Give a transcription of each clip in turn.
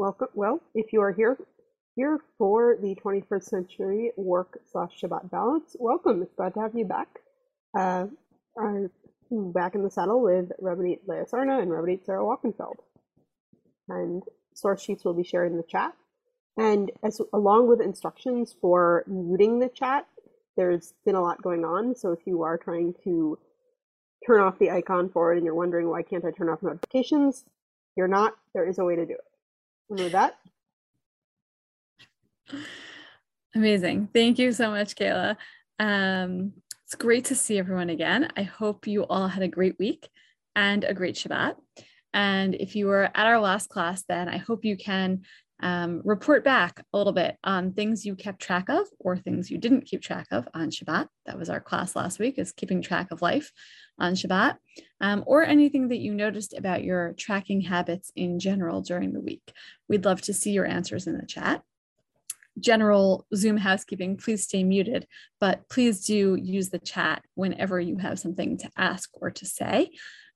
welcome. Well, if you are here here for the 21st Century Work slash Shabbat Balance, welcome. It's glad to have you back. Uh, I'm back in the saddle with Rabbanit Leah Sarna and Rabbanit Sara Wolkenfeld. And source sheets will be shared in the chat. And as along with instructions for muting the chat, there's been a lot going on. So if you are trying to turn off the icon for it and you're wondering why can't I turn off notifications, you're not. There is a way to do it. With that, Amazing. Thank you so much, Kayla. Um, it's great to see everyone again. I hope you all had a great week and a great Shabbat. And if you were at our last class, then I hope you can um, report back a little bit on things you kept track of or things you didn't keep track of on Shabbat. That was our class last week is keeping track of life on Shabbat, um, or anything that you noticed about your tracking habits in general during the week. We'd love to see your answers in the chat. General Zoom housekeeping, please stay muted, but please do use the chat whenever you have something to ask or to say.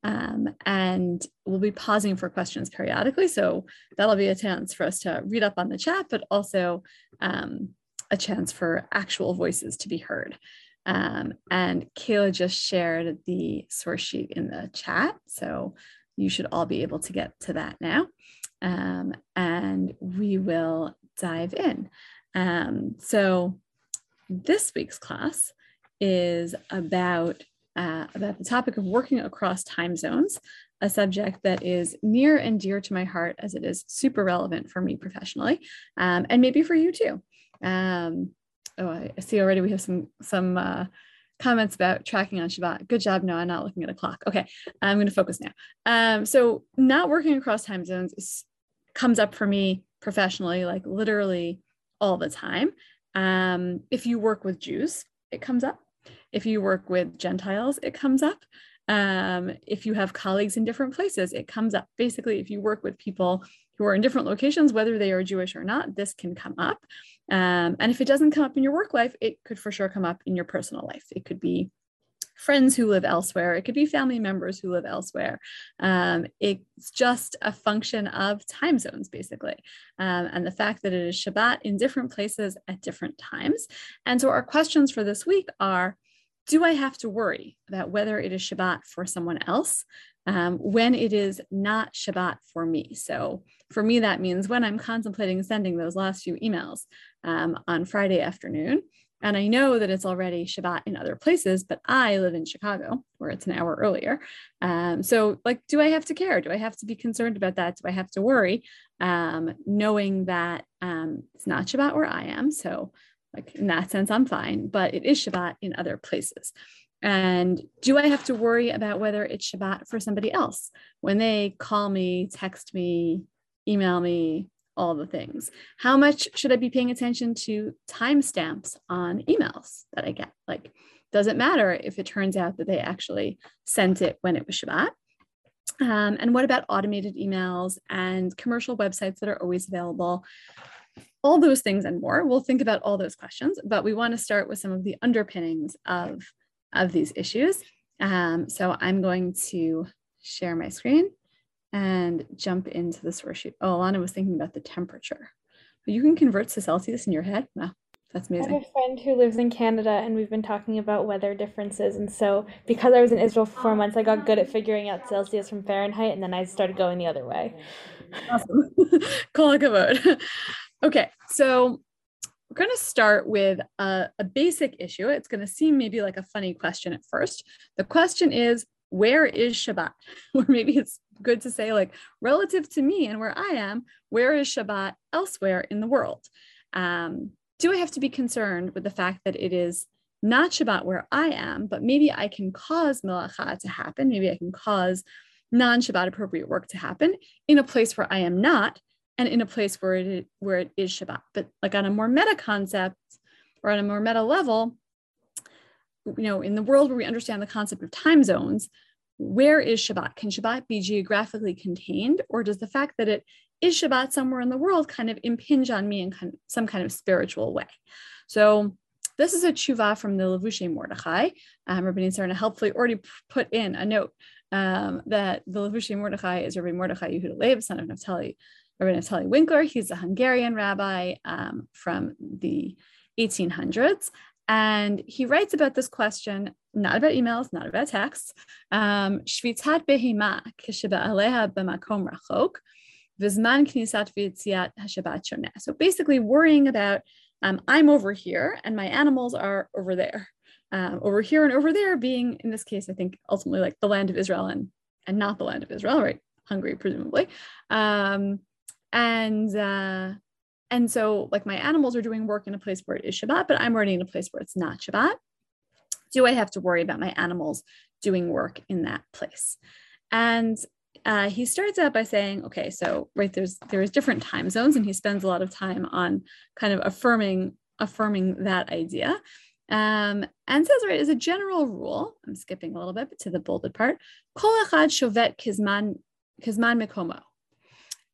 Um, and we'll be pausing for questions periodically. So that'll be a chance for us to read up on the chat, but also um, a chance for actual voices to be heard. Um, and Kayla just shared the source sheet in the chat. So you should all be able to get to that now. Um, and we will dive in. Um, so this week's class is about uh, about the topic of working across time zones, a subject that is near and dear to my heart as it is super relevant for me professionally, um, and maybe for you too. Um, oh, I see already we have some some uh, comments about tracking on Shabbat. Good job, Noah, not looking at a clock. Okay, I'm going to focus now. Um, so not working across time zones is, comes up for me professionally, like literally all the time. Um, if you work with Jews, it comes up. If you work with Gentiles, it comes up. Um, if you have colleagues in different places, it comes up. Basically, if you work with people who are in different locations, whether they are Jewish or not, this can come up. Um, and if it doesn't come up in your work life, it could for sure come up in your personal life. It could be friends who live elsewhere. It could be family members who live elsewhere. Um, it's just a function of time zones, basically, um, and the fact that it is Shabbat in different places at different times. And so, our questions for this week are do I have to worry about whether it is Shabbat for someone else um, when it is not Shabbat for me? So for me, that means when I'm contemplating sending those last few emails um, on Friday afternoon, and I know that it's already Shabbat in other places, but I live in Chicago where it's an hour earlier. Um, so, like, do I have to care? Do I have to be concerned about that? Do I have to worry? Um, knowing that um, it's not Shabbat where I am. So, like in that sense, I'm fine, but it is Shabbat in other places. And do I have to worry about whether it's Shabbat for somebody else when they call me, text me, email me, all the things? How much should I be paying attention to timestamps on emails that I get? Like, does it matter if it turns out that they actually sent it when it was Shabbat? Um, and what about automated emails and commercial websites that are always available? All those things and more. We'll think about all those questions, but we want to start with some of the underpinnings of, of these issues. Um, so I'm going to share my screen and jump into the source sheet. Oh, Alana was thinking about the temperature. You can convert to Celsius in your head. Wow, that's amazing. I have a friend who lives in Canada, and we've been talking about weather differences. And so, because I was in Israel for four months, I got good at figuring out Celsius from Fahrenheit, and then I started going the other way. Awesome. Call a vote. Okay, so we're going to start with a, a basic issue. It's going to seem maybe like a funny question at first. The question is, where is Shabbat? or maybe it's good to say, like, relative to me and where I am, where is Shabbat elsewhere in the world? Um, do I have to be concerned with the fact that it is not Shabbat where I am, but maybe I can cause melacha to happen? Maybe I can cause non Shabbat appropriate work to happen in a place where I am not, and in a place where it where it is Shabbat. But like on a more meta concept or on a more meta level, you know, in the world where we understand the concept of time zones, where is Shabbat? Can Shabbat be geographically contained, or does the fact that it is Shabbat somewhere in the world kind of impinge on me in kind of some kind of spiritual way? So this is a tshuva from the Levushei Mordechai. Um, Rabbi Sarna helpfully already put in a note um, that the Levushei Mordechai is Rabbi Mordechai Yehuda Leib, son of Naphtali Rabbi Naftali Winkler. He's a Hungarian rabbi um, from the 1800s. And he writes about this question, not about emails, not about texts. Um. So basically worrying about, um, I'm over here and my animals are over there. Um, over here and over there being, in this case, I think ultimately like the land of Israel and, and not the land of Israel, right? Hungary, presumably. Um, and uh, and so like my animals are doing work in a place where it is Shabbat, but I'm already in a place where it's not Shabbat. Do I have to worry about my animals doing work in that place? And uh, he starts out by saying, okay, so right there's there's different time zones, and he spends a lot of time on kind of affirming affirming that idea. Um, and says, right, as a general rule, I'm skipping a little bit but to the bolded part, kol echad shovet kizman kizman mikomo.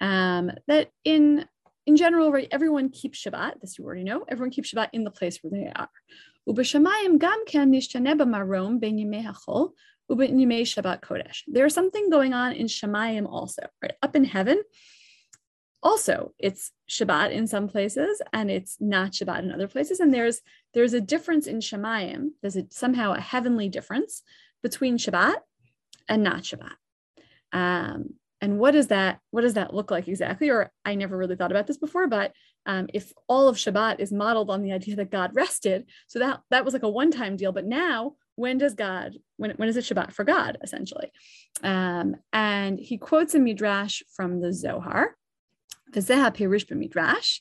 Um, that in in general, right, everyone keeps Shabbat. This you already know. Everyone keeps Shabbat in the place where they are. There's something going on in Shemayim also, right? Up in heaven, also it's Shabbat in some places and it's not Shabbat in other places. And there's there's a difference in Shemayim. There's a, somehow a heavenly difference between Shabbat and not Shabbat. Um, and what does that what does that look like exactly? Or i never really thought about this before but um, if all of shabbat is modeled on the idea that god rested so that that was like a one-time deal but now when does god when, when is it shabbat for god essentially? Um, and he quotes a midrash from the zohar v'zeha pirush b'midrash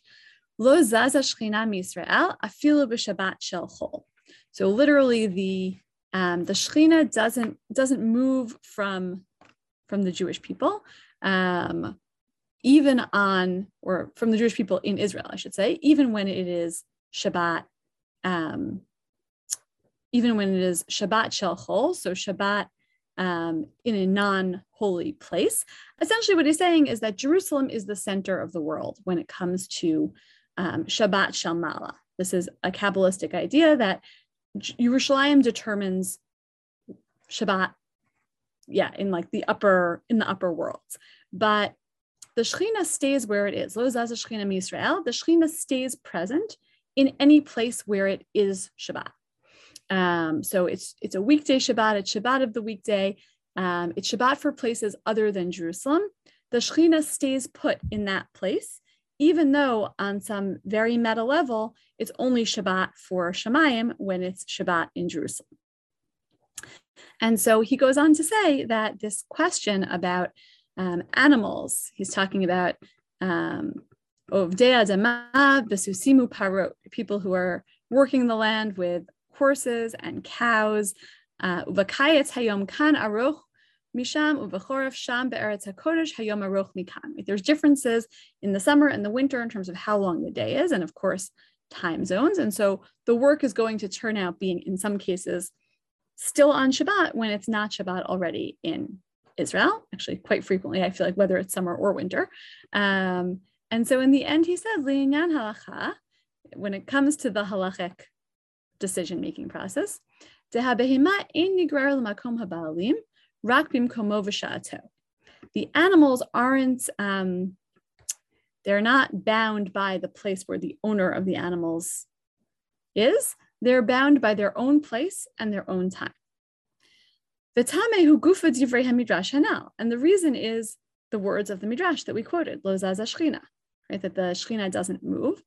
lo zaza shchina misrael afilu b'shabbat shel chol. So literally the um, the shechina doesn't doesn't move from from the Jewish people, um, even on, or from the Jewish people in Israel, I should say, even when it is Shabbat, um, even when it is Shabbat Shel Chol, so Shabbat um, in a non holy place. Essentially, what he's saying is that Jerusalem is the center of the world when it comes to um, Shabbat Shel Mala. This is a Kabbalistic idea that Yerushalayim determines Shabbat yeah, in like the upper in the upper worlds. But the Shekhinah stays where it is. Lo zaz Shekhinah Yisrael. The Shekhinah stays present in any place where it is Shabbat. Um, so it's it's a weekday Shabbat. It's Shabbat of the weekday. Um, it's Shabbat for places other than Jerusalem. The Shekhinah stays put in that place, even though on some very meta level, it's only Shabbat for Shemayim when it's Shabbat in Jerusalem. And so he goes on to say that this question about um, animals, he's talking about um, people who are working the land with horses and cows. Uh, hayom kan aroch misham uvachoref sham be'eretz hakodesh hayom aroch mikan. There's differences in the summer and the winter in terms of how long the day is, and of course time zones. And so the work is going to turn out being, in some cases, still on Shabbat when it's not Shabbat already in Israel. Actually, quite frequently, I feel like whether it's summer or winter. Um, and so in the end, he Li'inyan halacha, when it comes to the halachic decision making process, the animals aren't, um, they're not bound by the place where the owner of the animals is. They're bound by their own place and their own time. And the reason is the words of the midrash that we quoted, lo zaz right? That the shechina doesn't move.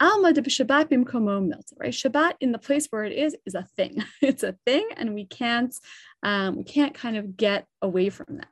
Alma de Shabbat bimkomo milta, right? Shabbat in the place where it is is a thing. It's a thing, and we can't um, we can't kind of get away from that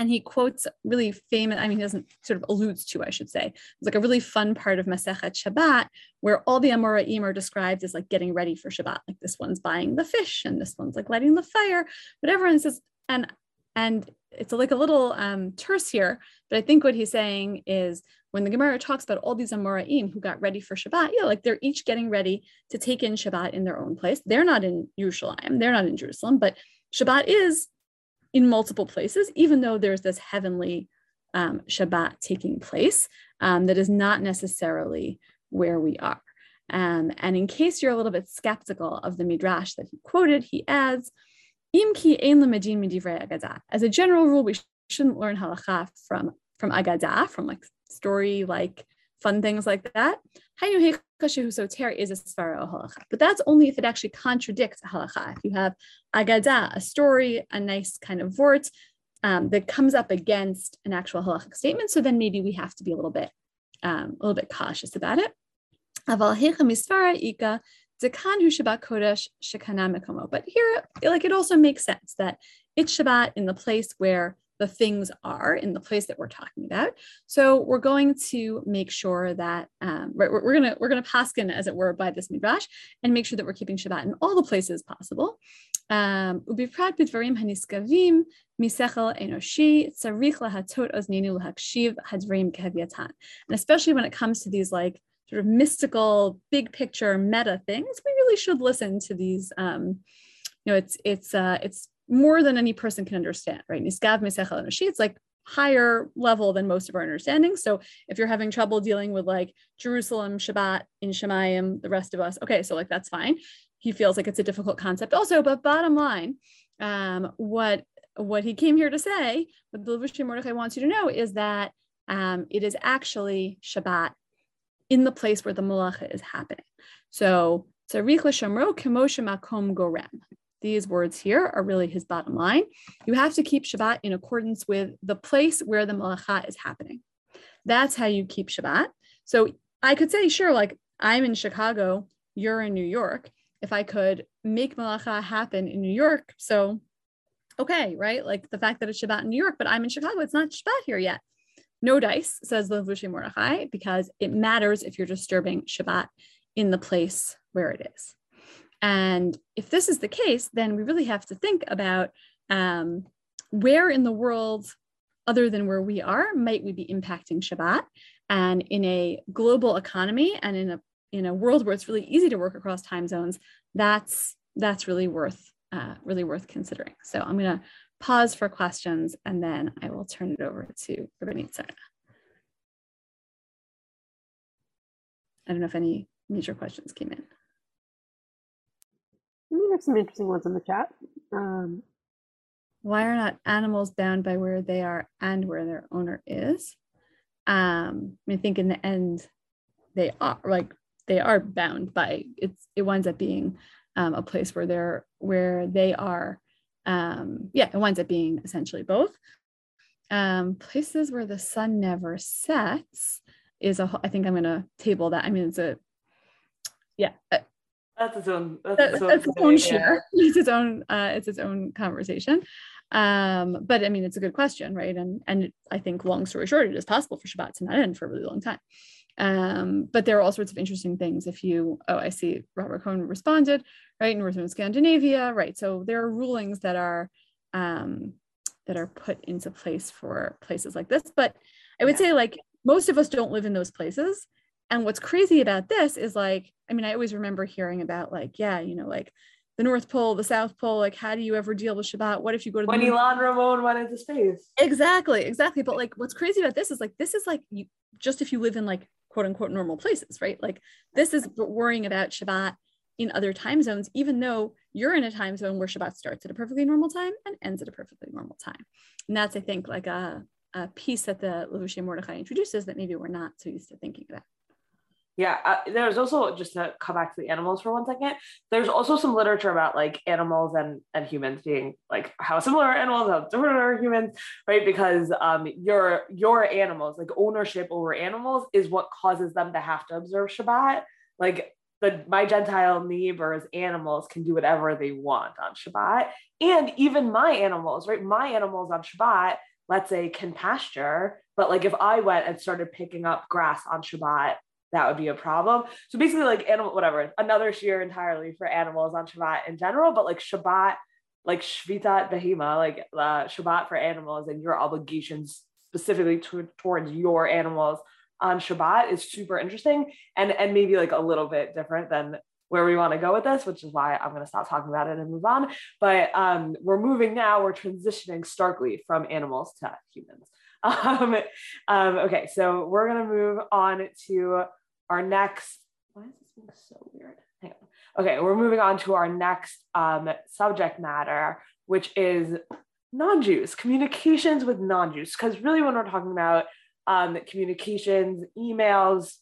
and he quotes really famous, I mean, he doesn't sort of alludes to, I should say. It's like a really fun part of Masechet Shabbat where all the Amoraim are described as like getting ready for Shabbat. Like this one's buying the fish and this one's like lighting the fire, but everyone says, and and it's like a little um, terse here, but I think what he's saying is when the Gemara talks about all these Amoraim who got ready for Shabbat, yeah, like they're each getting ready to take in Shabbat in their own place. They're not in Yerushalayim, they're not in Jerusalem, but Shabbat is in multiple places, even though there's this heavenly um, Shabbat taking place um, that is not necessarily where we are. Um, and in case you're a little bit skeptical of the midrash that he quoted, he adds, As a general rule, we shouldn't learn halacha from from Agadah, from like story, like fun things like that. But that's only if it actually contradicts halacha. If you have Agadah, a story, a nice kind of vort um, that comes up against an actual halachic statement, so then maybe we have to be a little bit um, a little bit cautious about it. But here, like it also makes sense that it's Shabbat in the place where the things are in the place that we're talking about. So we're going to make sure that um, we're, we're, gonna we're gonna paskin as it were by this midrash and make sure that we're keeping Shabbat in all the places possible. Um, ובפרט בדברים הנשגבים משכל אנושי צריך להטות אוזנינו להקשיב הדברים כהווייתן. And especially when it comes to these like sort of mystical, big picture meta things, we really should listen to these. Um, you know, it's it's uh, it's more than any person can understand, right? Niskav Mesechel Enoshi, it's like higher level than most of our understanding. So if you're having trouble dealing with like Jerusalem, Shabbat, in Shemayim, the rest of us, okay, so like that's fine. He feels like it's a difficult concept also, but bottom line, um, what what he came here to say, what the Levushim Mordechai wants you to know is that um, it is actually Shabbat in the place where the malacha is happening. So, Tzarich l'shamro kemoshe makom gorem these words here are really his bottom line. You have to keep Shabbat in accordance with the place where the malacha is happening. That's how you keep Shabbat. So I could say, sure, like I'm in Chicago, you're in New York. If I could make malacha happen in New York, so okay, right? Like the fact that it's Shabbat in New York, but I'm in Chicago, it's not Shabbat here yet. No dice, says the Vushi Mordechai, because it matters if you're disturbing Shabbat in the place where it is. And if this is the case, then we really have to think about um, where in the world, other than where we are, might we be impacting Shabbat? And in a global economy and in a in a world where it's really easy to work across time zones, that's that's really worth uh, really worth considering. So I'm going to pause for questions and then I will turn it over to Rabbanit Sarna. I don't know if any major questions came in. We have some interesting ones in the chat. Um, Why are not animals bound by where they are and where their owner is? Um, I think in the end, they are like they are bound by it's. It winds up being um, a place where they're where they are. Um, yeah, it winds up being essentially both. Um, places where the sun never sets is a. I think I'm going to table that. I mean, it's a yeah that's its own that's, its own, that's its own share. It's its own uh, it's its own conversation. Um but i mean it's a good question right? And and i think long story short it is possible for shabbat to not end for a really long time. Um but there are all sorts of interesting things if you oh i see robert cohen responded right? Northern scandinavia right? So there are rulings that are um that are put into place for places like this. But i would yeah. say like most of us don't live in those places and what's crazy about this is like, I mean, I always remember hearing about like, yeah, you know, like the North Pole, the South Pole, like how do you ever deal with Shabbat? What if you go to when the Ilan Ramon went into space? Exactly, exactly. But like what's crazy about this is like this is like you just if you live in like quote unquote normal places, right? Like this is worrying about Shabbat in other time zones, even though you're in a time zone where Shabbat starts at a perfectly normal time and ends at a perfectly normal time. And that's, I think, like a, a piece that the Levushim Mordechai introduces that maybe we're not so used to thinking about. Yeah, uh, there's also just to come back to the animals for one second. There's also some literature about like animals and and humans being like how similar are animals, how different are humans, right? Because um, your your animals, like ownership over animals, is what causes them to have to observe Shabbat. Like the my Gentile neighbors' animals can do whatever they want on Shabbat, and even my animals, right? My animals on Shabbat, let's say, can pasture. But like if I went and started picking up grass on Shabbat that would be a problem. So basically, like animal, whatever, another shear entirely for animals on Shabbat in general, but like Shabbat, like Shvitat Behema, like uh, Shabbat for animals and your obligations specifically to, towards your animals on Shabbat is super interesting and and maybe like a little bit different than where we want to go with this, which is why I'm going to stop talking about it and move on. But um, we're moving now. We're transitioning starkly from animals to humans. Um, um, okay, so we're going to move on to our next, why is this being so weird? Hang on. Okay, we're moving on to our next um, subject matter, which is non-Jews, communications with non-Jews. Because really, when we're talking about um, communications, emails,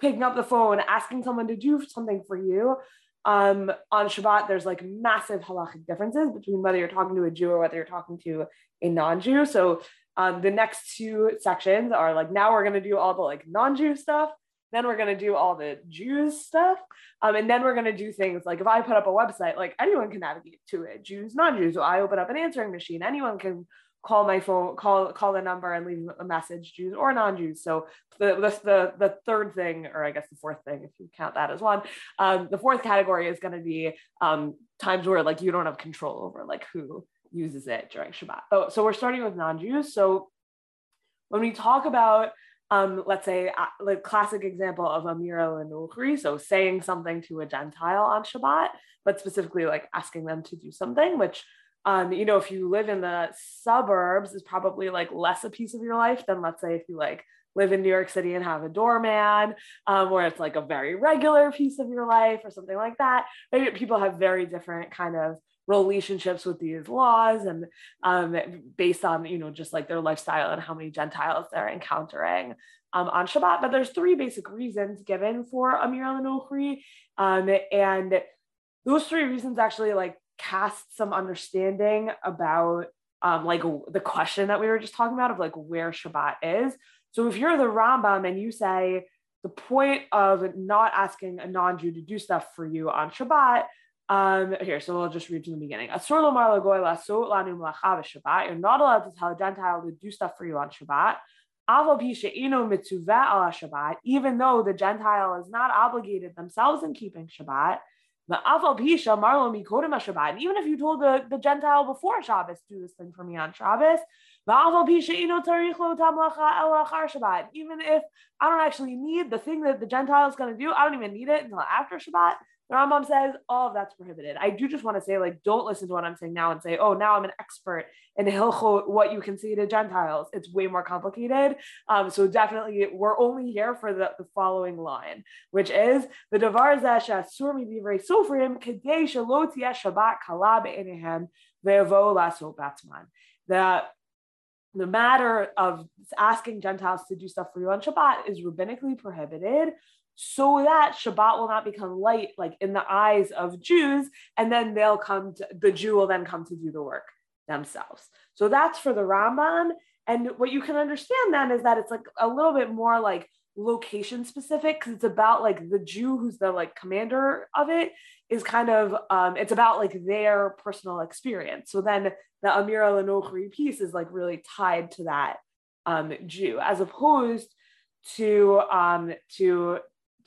picking up the phone, asking someone to do something for you, um, on Shabbat, there's like massive halachic differences between whether you're talking to a Jew or whether you're talking to a non-Jew. So um, the next two sections are like now we're going to do all the like non-Jew stuff, then we're going to do all the Jews stuff, um, and then we're going to do things like if I put up a website, like anyone can navigate to it, Jews, non-Jews. So I open up an answering machine, anyone can call my phone, call call the number and leave a message, Jews or non-Jews. So the the the third thing, or I guess the fourth thing, if you count that as one, um, the fourth category is going to be um, times where like you don't have control over like who uses it during Shabbat. Oh, so we're starting with non-Jews. So when we talk about um, let's say uh, like classic example of a Amira Lenuchri, so saying something to a Gentile on Shabbat, but specifically like asking them to do something, which um, you know, if you live in the suburbs, is probably like less a piece of your life than let's say if you like live in New York City and have a doorman, um, where it's like a very regular piece of your life or something like that. Maybe people have very different kind of relationships with these laws and um, based on you know just like their lifestyle and how many Gentiles they're encountering um, on Shabbat. But there's three basic reasons given for Amir al um, and those three reasons actually like cast some understanding about um, like the question that we were just talking about of like where Shabbat is. So if you're the Rambam and you say the point of not asking a non-Jew to do stuff for you on Shabbat, um, here, so we'll just read from the beginning. You're not allowed to tell a Gentile to do stuff for you on Shabbat. Even though the Gentile is not obligated themselves in keeping Shabbat, and even if you told the, the Gentile before Shabbos, do this thing for me on Shabbos, even if I don't actually need the thing that the Gentile is going to do, I don't even need it until after Shabbat. The says all of that's prohibited. I do just want to say, like, don't listen to what I'm saying now and say, oh, now I'm an expert in Hilchot, what you can say to Gentiles. It's way more complicated. Um, so definitely, we're only here for the, the following line, which is the Davar Zesha Surmi Divrei Sofrim Kadei Shalot Shabbat Kala Be'enehem Ve'avo Laso Batzman. That the matter of asking Gentiles to do stuff for you on Shabbat is rabbinically prohibited so that Shabbat will not become light, like in the eyes of Jews, and then they'll come to the Jew will then come to do the work themselves. So that's for the Rambam. And what you can understand then is that it's like a little bit more like location specific because it's about like the Jew who's the like commander of it is kind of um, it's about like their personal experience. So then the Amira al piece is like really tied to that um, Jew, as opposed to um, to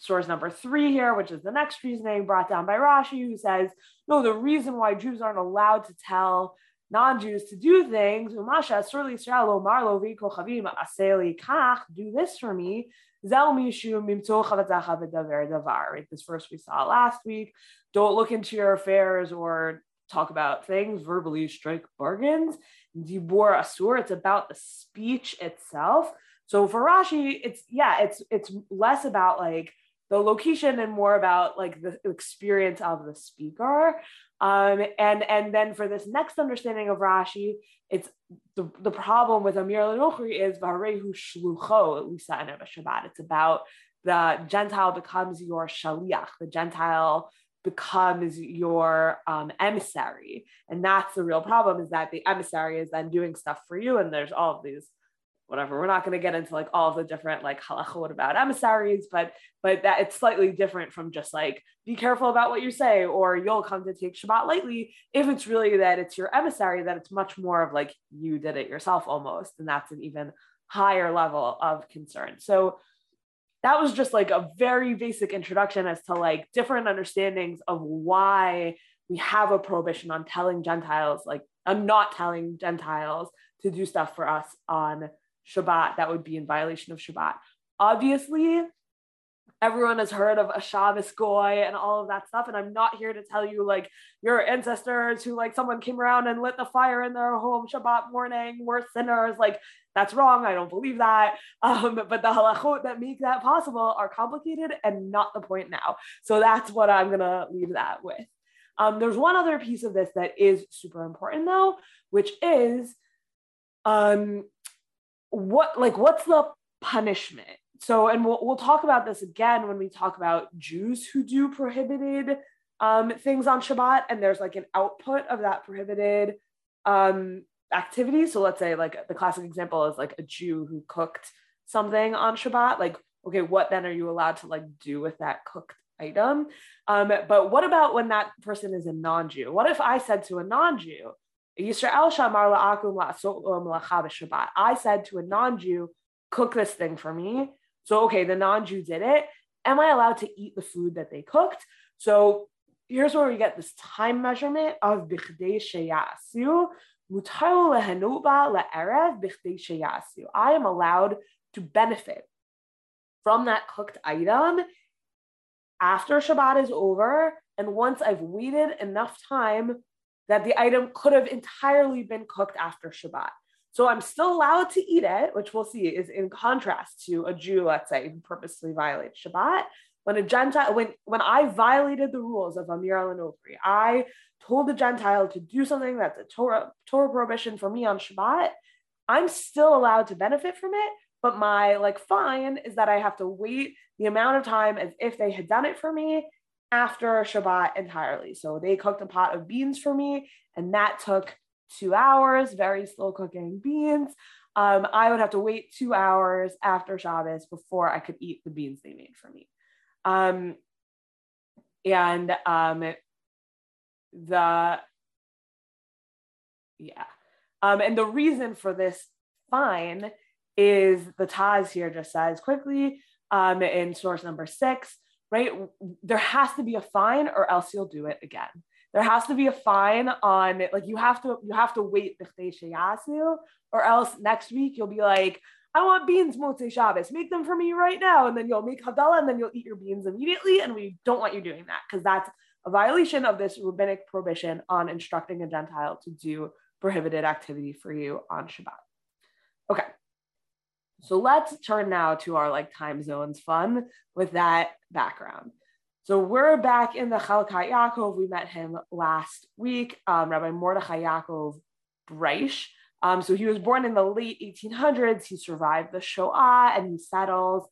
source number three here, which is the next reasoning brought down by Rashi, who says, no, the reason why Jews aren't allowed to tell non-Jews to do things, do this for me. Right? This verse we saw last week. Don't look into your affairs or talk about things, verbally strike bargains. Dibor Asur, it's about the speech itself. So for Rashi, it's yeah, it's it's less about like the location and more about like the experience of the speaker. Um, and and then for this next understanding of Rashi, it's the, the problem with Amir Lenochri is Varehu Shlucho Lisa Shabbat. It's about the Gentile becomes your shaliach, the Gentile becomes your um, emissary. And that's the real problem is that the emissary is then doing stuff for you. And there's all of these whatever. We're not going to get into like all the different like halachot about emissaries, but but that it's slightly different from just like be careful about what you say, or you'll come to take Shabbat lightly. If it's really that it's your emissary, that it's much more of like you did it yourself almost, and that's an even higher level of concern. So that was just like a very basic introduction as to like different understandings of why we have a prohibition on telling Gentiles, like I'm not telling Gentiles to do stuff for us on Shabbat, that would be in violation of Shabbat. Obviously, everyone has heard of a Shabbos goy and all of that stuff. And I'm not here to tell you like your ancestors who like someone came around and lit the fire in their home Shabbat morning were sinners. Like that's wrong. I don't believe that. Um, but the halachot that make that possible are complicated and not the point now. So that's what I'm gonna leave that with. Um, there's one other piece of this that is super important though, which is um, what like what's the punishment? So, and we'll, we'll talk about this again when we talk about Jews who do prohibited um, things on Shabbat, and there's like an output of that prohibited um, activity. So let's say like the classic example is like a Jew who cooked something on Shabbat. Like, okay, what then are you allowed to like do with that cooked item? Um, but what about when that person is a non-Jew? What if I said to a non-Jew. I said to a non-Jew, cook this thing for me. So okay, the non-Jew did it. Am I allowed to eat the food that they cooked? So here's where we get this time measurement of bichdei sheyasu. I am allowed to benefit from that cooked item after Shabbat is over. And once I've waited enough time that the item could have entirely been cooked after Shabbat. So I'm still allowed to eat it, which we'll see is in contrast to a Jew, let's say, who purposely violates Shabbat. When a Gentile, when when I violated the rules of Amir al I told the Gentile to do something that's a Torah, Torah prohibition for me on Shabbat, I'm still allowed to benefit from it. But my like fine is that I have to wait the amount of time as if they had done it for me after Shabbat entirely. So they cooked a pot of beans for me, and that took two hours, very slow cooking beans. Um, I would have to wait two hours after Shabbos before I could eat the beans they made for me. Um, and um, the, yeah. Um, and the reason for this fine is the Taz here just says quickly um, in source number six, right? There has to be a fine or else you'll do it again there has to be a fine on it. Like you have to you have to wait or else next week you'll be like, I want beans Motzei Shabbos. Make them for me right now. And then you'll make Havdalah and then you'll eat your beans immediately. And we don't want you doing that because that's a violation of this rabbinic prohibition on instructing a Gentile to do prohibited activity for you on Shabbat. Okay. So let's turn now to our like time zones fun with that background. So we're back in the Chelkat Yaakov. We met him last week, um, Rabbi Mordechai Yaakov Breish. Um, so he was born in the late 1800s. He survived the Shoah and he settles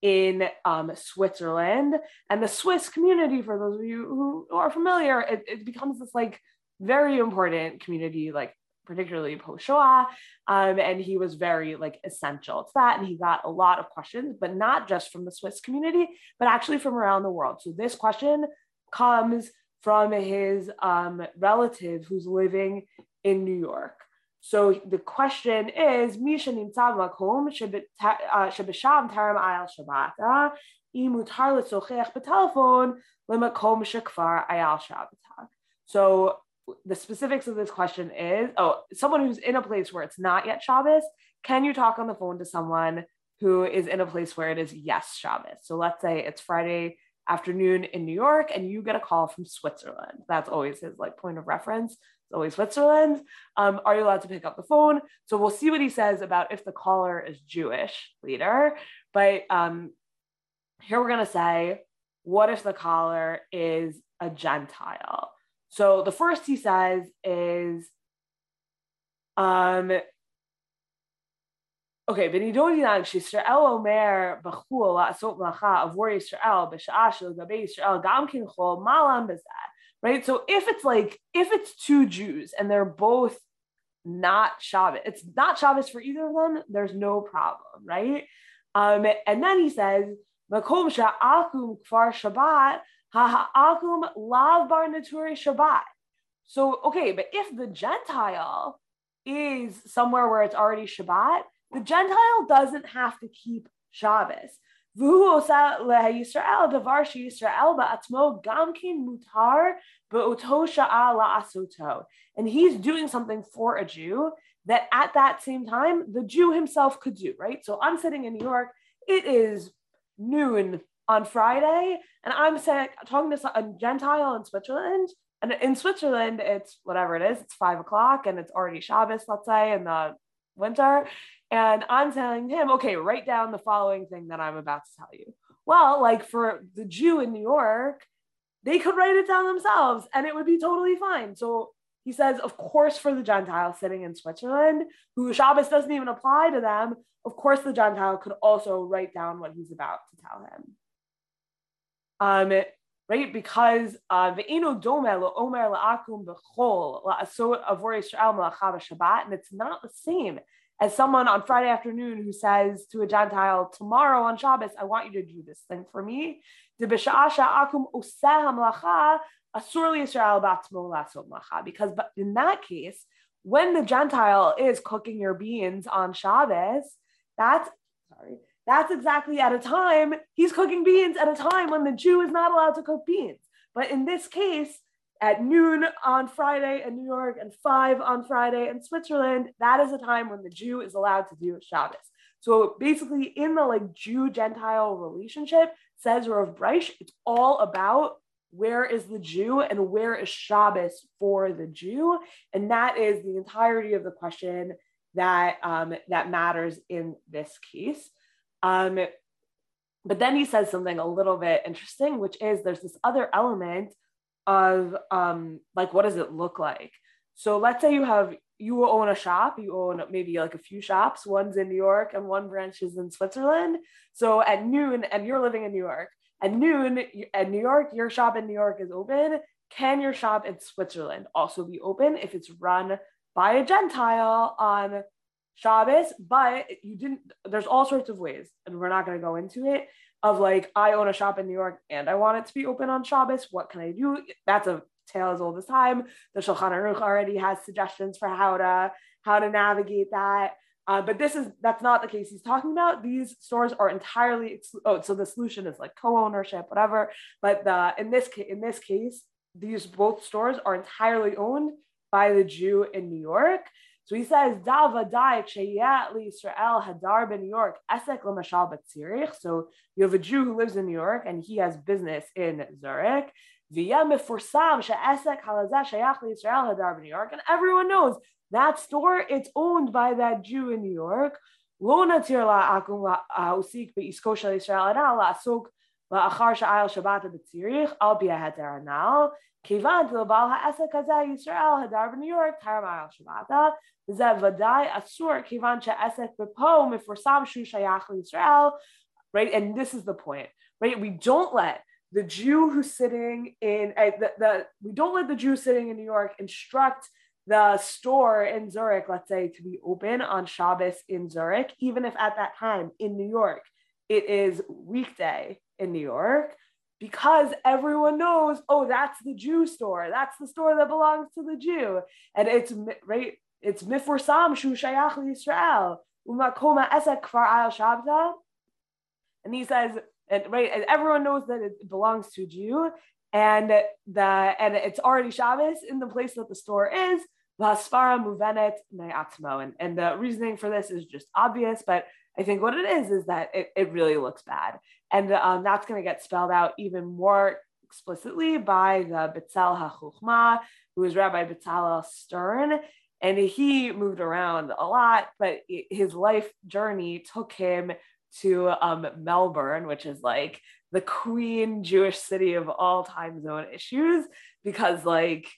in um, Switzerland. And the Swiss community, for those of you who are familiar, it, it becomes this like very important community, like particularly post Shoah. Um, and he was very like essential to that. And he got a lot of questions, but not just from the Swiss community, but actually from around the world. So this question comes from his um, relative who's living in New York. So the question is, Misha nimtzav makom shebesham taram ayal shabata imutar letzochech betelefon lemakom shekvar ayal shabata. So the specifics of this question is oh, someone who's in a place where it's not yet Shabbos, can you talk on the phone to someone who is in a place where it is yes Shabbos? So let's say it's Friday afternoon in New York and you get a call from Switzerland. That's always his like point of reference. It's always Switzerland. Um, are you allowed to pick up the phone? So we'll see what he says about if the caller is Jewish later. But um, here we're going to say, what if the caller is a Gentile? So the first he says is, um, okay, v'nidoninan she'Yisrael omer b'chul la'asot melacha avor Yisrael b'sha'ah shel gabei Yisrael gam kin chol malam b'zeh. Right. So if it's like if it's two Jews and they're both not Shabbos, it's not Shabbos for either of them. There's no problem, right? Um, and then he says, "Makom sha'akum kfar Shabbat Ha'akum lav bar naturi Shabbat. So, okay, but if the Gentile is somewhere where it's already Shabbat, the Gentile doesn't have to keep Shabbos. And he's doing something for a Jew that at that same time the Jew himself could do, right? So I'm sitting in New York, it is noon on Friday, and I'm saying talking to a Gentile in Switzerland, and in Switzerland it's whatever it is, it's five o'clock, and it's already Shabbos, let's say, in the winter, and I'm telling him, okay, write down the following thing that I'm about to tell you. Well, like for the Jew in New York, they could write it down themselves and it would be totally fine. So he says, of course, for the Gentile sitting in Switzerland, who Shabbos doesn't even apply to them, of course, the Gentile could also write down what he's about to tell him. Um, right? Because uh, ve'eno dome omer la'akum Shabbat, and it's not the same as someone on Friday afternoon who says to a Gentile, tomorrow on Shabbos, I want you to do this thing for me. Because but in that case, when the Gentile is cooking your beans on Shabbos, that's sorry, that's exactly at a time he's cooking beans at a time when the Jew is not allowed to cook beans. But in this case, at noon on Friday in New York and five on Friday in Switzerland, that is a time when the Jew is allowed to do Shabbos. So basically, in the like Jew Gentile relationship, says Rav Breish, it's all about where is the Jew and where is Shabbos for the Jew, and that is the entirety of the question that um, that matters in this case. Um, but then he says something a little bit interesting, which is there's this other element of um, like what does it look like? So let's say you have you own a shop, you own maybe like a few shops, one's in New York and one branch is in Switzerland. So at noon, and you're living in New York, at noon at New York, your shop in New York is open. Can your shop in Switzerland also be open if it's run by a Gentile on Shabbos? But you didn't, there's all sorts of ways, and we're not going to go into it of like I own a shop in New York and I want it to be open on Shabbos. What can I do? That's a tale as old as time. The Shulchan Aruch already has suggestions for how to how to navigate that. Uh, but this is that's not the case he's talking about. These stores are entirely oh, so the solution is like co-ownership, whatever. But the in this case, in this case, these both stores are entirely owned by the Jew in New York. So he says, Dal vadai Israel hadar ben New York, esek l'mashal b'tzirich. So you have a Jew who lives in New York and he has business in Zurich. Via mefursam she'esek halazeh shayach Israel hadar ben New York. And everyone knows that store, it's owned by that Jew in New York. Lo natir la'akum la'usik be'isko shel Israel anal la'asuk la'achar sha'ayel shabbat b'tzirich al pi heter anal. כיוון דלבעל העסק הזה ישראל הדר בניו יורק תרם על שבתה, וזה ודאי אסור כיוון שהעסק בפה מפורסם שהוא שייך לישראל, right? And this is the point, right? We don't let the Jew who's sitting in uh, the, the we don't let the Jew sitting in New York instruct the store in Zurich, let's say, to be open on Shabbos in Zurich, even if at that time in New York it is weekday in New York, because everyone knows, oh, that's the Jew store. That's the store that belongs to the Jew. And it's right, It's miforsam shu shayach Yisrael. Umakoma esek kfar al shabta. And he says, and right, and everyone knows that it belongs to a Jew, and the and it's already Shabbos in the place that the store is. Vaspara muvenet me'atzmo. And, and the reasoning for this is just obvious, but I think what it is is that it, it really looks bad. And um, that's going to get spelled out even more explicitly by the Betzel HaChochma, who is Rabbi Betzalel Stern. And he moved around a lot, but his life journey took him to um, Melbourne, which is like the queen Jewish city of all time zone issues, because like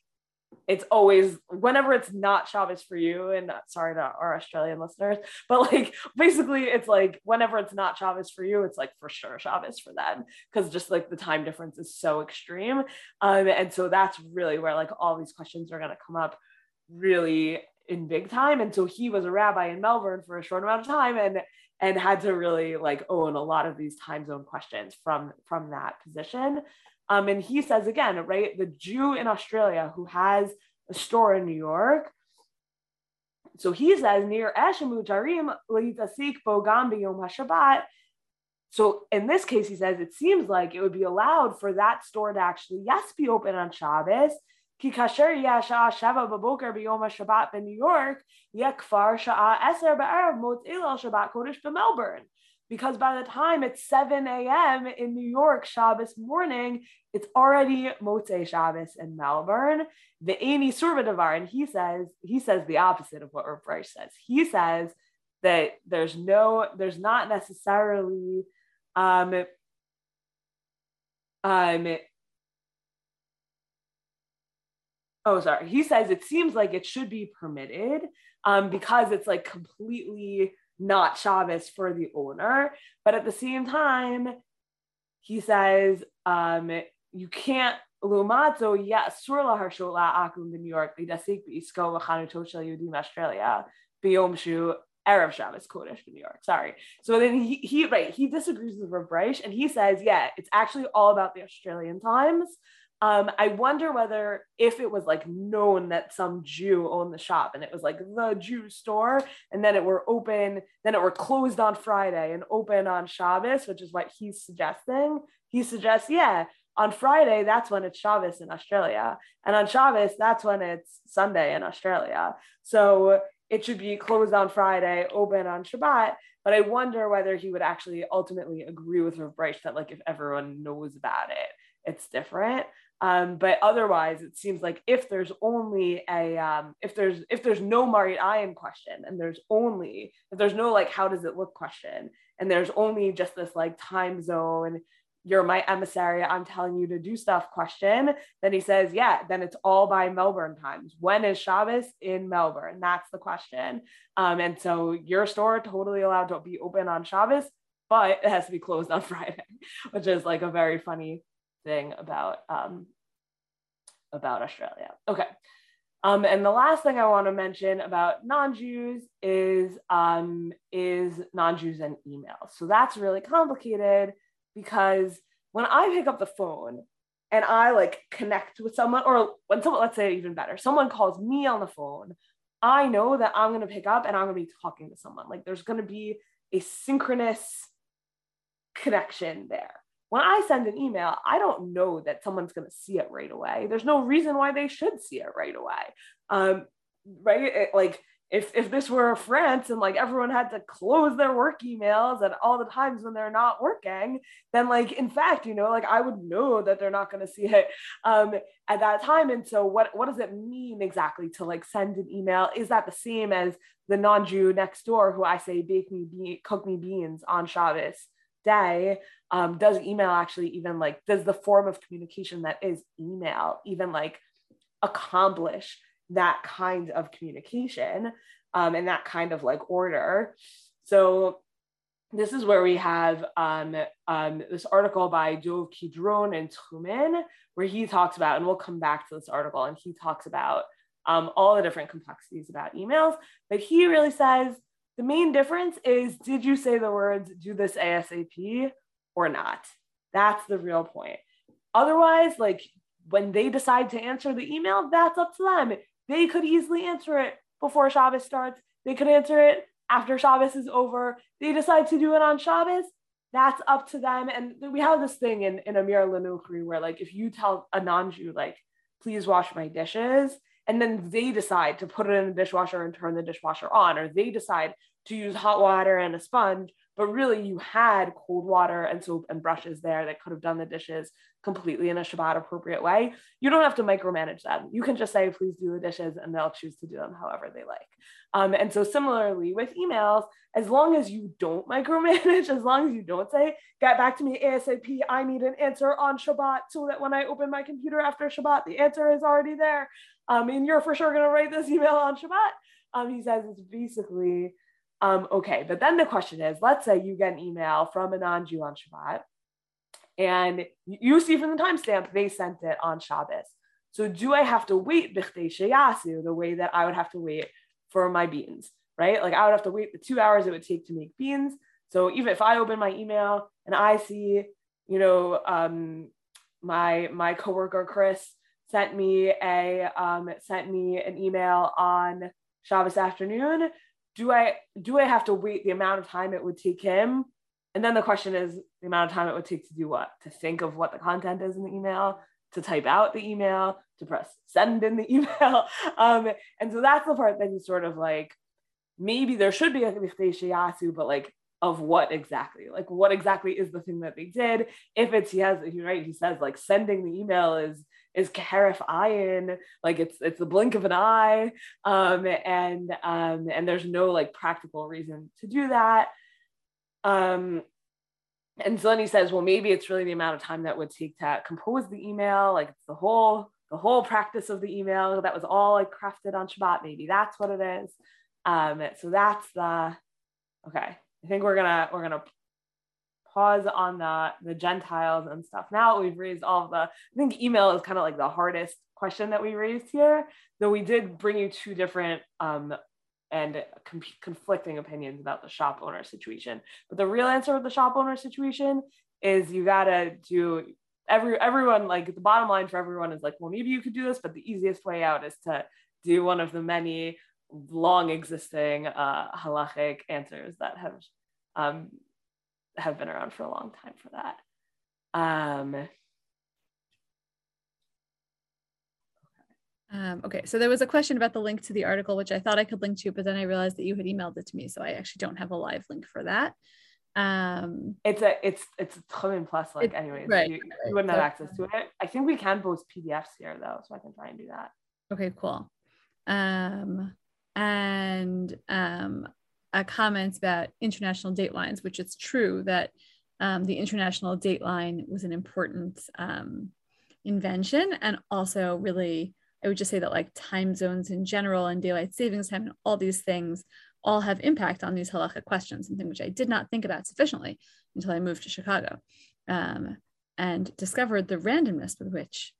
it's always whenever it's not Shabbos for you, and sorry to our Australian listeners, but like basically it's like whenever it's not Shabbos for you, it's like for sure Shabbos for them because just like the time difference is so extreme, um, and so that's really where like all these questions are gonna come up really in big time. And so he was a rabbi in Melbourne for a short amount of time, and and had to really like own a lot of these time zone questions from from that position. Um, and he says again, right, the Jew in Australia who has a store in New York. So he says near Eshemu Jarim Litasik Bogam Yom HaShabbat. So in this case, he says it seems like it would be allowed for that store to actually, yes, be open on Shabbos. כי כאשר יהיה השעה שבע בבוקר ביום השבת בניו יורק, יהיה כבר שעה עשר בערב מוצאי ליל שבת קודש במלבורן because by the time it's 7 a.m. in New York, Shabbos morning, it's already Motzei Shabbos in Melbourne. The Amy Survadavar, and he says, he says the opposite of what Rav says. He says that there's no, there's not necessarily um, um, oh sorry he says it seems like it should be permitted um, because it's like completely not Shabbos for the owner but at the same time he says um, you can't Lumatzo, yes, Surla Harshola Akum in New York, Lidasik Isko Machanutoshel Yudim Australia, Biom Shu, Arab Shabbos Kodesh in New York. Sorry. So then he, he right, he disagrees with Rav and he says, yeah, it's actually all about the Australian times. Um, I wonder whether if it was like known that some Jew owned the shop and it was like the Jew store, and then it were open, then it were closed on Friday and open on Shabbos, which is what he's suggesting. He suggests, yeah, on Friday, that's when it's Shabbos in Australia. And on Shabbos, that's when it's Sunday in Australia. So it should be closed on Friday, open on Shabbat. But I wonder whether he would actually ultimately agree with Rav Breish that like if everyone knows about it, it's different. Um, but otherwise, it seems like if there's only a um, if there's if there's no Marit Ayin question and there's only if there's no like how does it look question and there's only just this like time zone you're my emissary, I'm telling you to do stuff question, then he says, yeah, then it's all by Melbourne times. When is Shabbos in Melbourne? That's the question. Um, and so your store totally allowed to be open on Shabbos, but it has to be closed on Friday, which is like a very funny thing about um, about Australia. Okay. Um, and the last thing I want to mention about non-Jews is um, is non-Jews and emails. So that's really complicated because when I pick up the phone and I like connect with someone, or when someone, let's say even better, someone calls me on the phone, I know that I'm going to pick up and I'm going to be talking to someone. Like there's going to be a synchronous connection there. When I send an email, I don't know that someone's going to see it right away. There's no reason why they should see it right away. Um, right? It, like if if this were France and like everyone had to close their work emails at all the times when they're not working, then like in fact, you know, like I would know that they're not going to see it um, at that time. And so, what what does it mean exactly to like send an email? Is that the same as the non-Jew next door who I say bake me be- cook me beans on Shabbos day? Um, does email actually even like does the form of communication that is email even like accomplish that kind of communication um, and that kind of like order. So this is where we have um, um, this article by Dov Kidron and Truman, where he talks about, and we'll come back to this article, and he talks about um, all the different complexities about emails. But he really says the main difference is did you say the words do this ASAP or not? That's the real point. Otherwise, like when they decide to answer the email, that's up to them. They could easily answer it before Shabbos starts. They could answer it after Shabbos is over. They decide to do it on Shabbos. That's up to them. And we have this thing in, in Amirah L'Nochri where like if you tell a non-Jew like, please wash my dishes, and then they decide to put it in the dishwasher and turn the dishwasher on, or they decide to use hot water and a sponge, but really you had cold water and soap and brushes there that could have done the dishes completely in a Shabbat appropriate way. You don't have to micromanage them. You can just say, please do the dishes, and they'll choose to do them however they like. Um, and so, similarly with emails, as long as you don't micromanage, as long as you don't say, get back to me ASAP, I need an answer on Shabbat so that when I open my computer after Shabbat, the answer is already there. Um, and you're for sure going to write this email on Shabbat. Um, he says it's basically um, okay. But then the question is let's say you get an email from a non Jew on Shabbat and you see from the timestamp, they sent it on Shabbos. So do I have to wait the way that I would have to wait for my beans, right? Like I would have to wait the two hours it would take to make beans. So even if I open my email and I see, you know, um, my my coworker Chris sent me a um, sent me an email on Shabbos afternoon. Do I do I have to wait the amount of time it would take him and then the question is the amount of time it would take to do what? To think of what the content is in the email, to type out the email, to press send in the email. Um, and so that's the part that he's sort of like, maybe there should be a but like of what exactly? Like what exactly is the thing that they did? If it's he has he right, he says like sending the email is is K'heref Ayin, like it's it's the blink of an eye. Um, and um, and there's no like practical reason to do that. Um, and so then he says, well, maybe it's really the amount of time that would take to compose the email, like it's the whole the whole practice of the email that was all like crafted on Shabbat. Maybe that's what it is. Um, so that's the okay. I think we're gonna we're gonna pause on the the Gentiles and stuff. Now we've raised all the. I think email is kind of like the hardest question that we raised here. Though we did bring you two different um, and conflicting opinions about the shop owner situation. But the real answer with the shop owner situation is you gotta do every everyone like the bottom line for everyone is like, well, maybe you could do this, but the easiest way out is to do one of the many long existing uh, halachic answers that have um, have been around for a long time for that. Um, Um, okay, so there was a question about the link to the article, which I thought I could link to, but then I realized that you had emailed it to me, so I actually don't have a live link for that. Um, it's a it's it's a Tchumen plus like anyways right, you, right. you wouldn't So- have access to it. I think we can post PDFs here though, so I can try and do that. Okay, cool. Um, and um, a comment about international datelines, which it's true that um, the international dateline was an important um, invention, and also really, I would just say that like time zones in general and daylight savings time and all these things all have impact on these halachic questions, something which I did not think about sufficiently until I moved to Chicago um, and discovered the randomness with which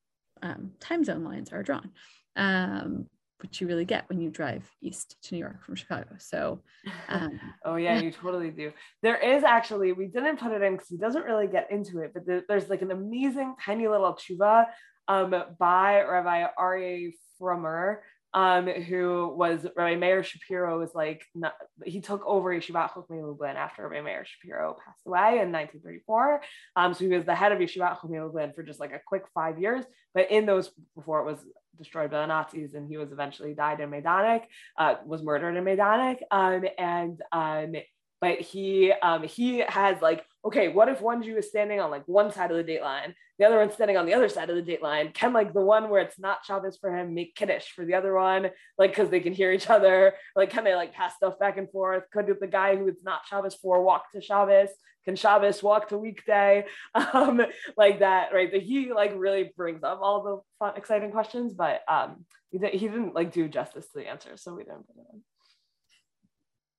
um, time zone lines are drawn. Um, which you really get when you drive east to New York from Chicago. So, um, Oh yeah, you totally do. There is actually we didn't put it in because he doesn't really get into it, but there- there's like an amazing tiny little tshuva um, by Rabbi Aryeh Frommer, um, who was Rabbi Meir Shapiro was like not, he took over Yeshivat Chachmei Lublin after Rabbi Meir Shapiro passed away in 1934. Um, so he was the head of Yeshivat Chachmei Lublin for just like a quick five years. But in those before it was destroyed by the Nazis and he was eventually died in Majdanek, uh, was murdered in Majdanek. Um, and um, but he um, he has like okay what if one jew is standing on like one side of the date line the other one's standing on the other side of the date line can like the one where it's not shabbos for him make kiddush for the other one? Like because they can hear each other. Like can they like pass stuff back and forth? Could the guy who it's not shabbos for walk to shabbos can shabbos walk to weekday um like that right? That he like really brings up all the fun exciting questions but um he, di- he didn't like do justice to the answer so we didn't put it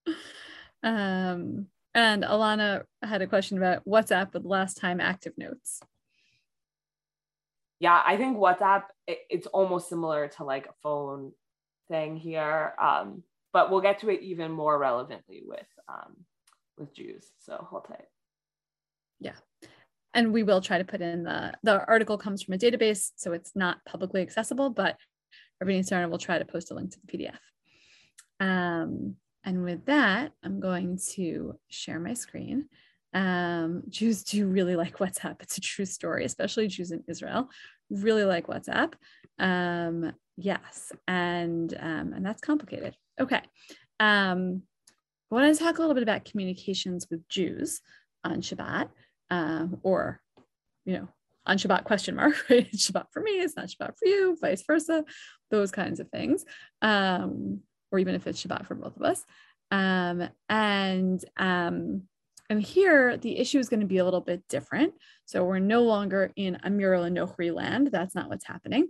in um, and Alana had a question about WhatsApp with last time active notes. yeah i think whatsapp it, it's almost similar to like a phone thing here um but we'll get to it even more relevantly with um with jews so hold tight And we will try to put in the the article comes from a database, so it's not publicly accessible, but Rabbi Sara will try to post a link to the PDF. Um, and with that, I'm going to share my screen. Um, Jews do really like WhatsApp. It's a true story, especially Jews in Israel really like WhatsApp. Um, yes, and um, and that's complicated. Okay. Um, I want to talk a little bit about communications with Jews on Shabbat, um, or you know, on Shabbat question mark, right? Shabbat for me, it's not Shabbat for you, vice versa, those kinds of things. Um, or even if it's Shabbat for both of us. Um, and um, and here the issue is going to be a little bit different. So we're no longer in Amiral and Nochri land. That's not what's happening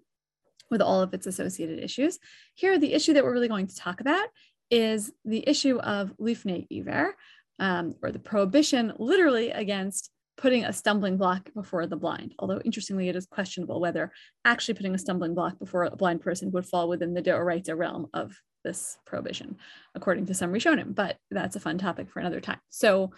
with all of its associated issues. Here, the issue that we're really going to talk about is the issue of Lifnei Iver, um, or the prohibition literally against putting a stumbling block before the blind. Although interestingly, it is questionable whether actually putting a stumbling block before a blind person would fall within the Deoraita realm of this prohibition, according to some Rishonim, but that's a fun topic for another time. So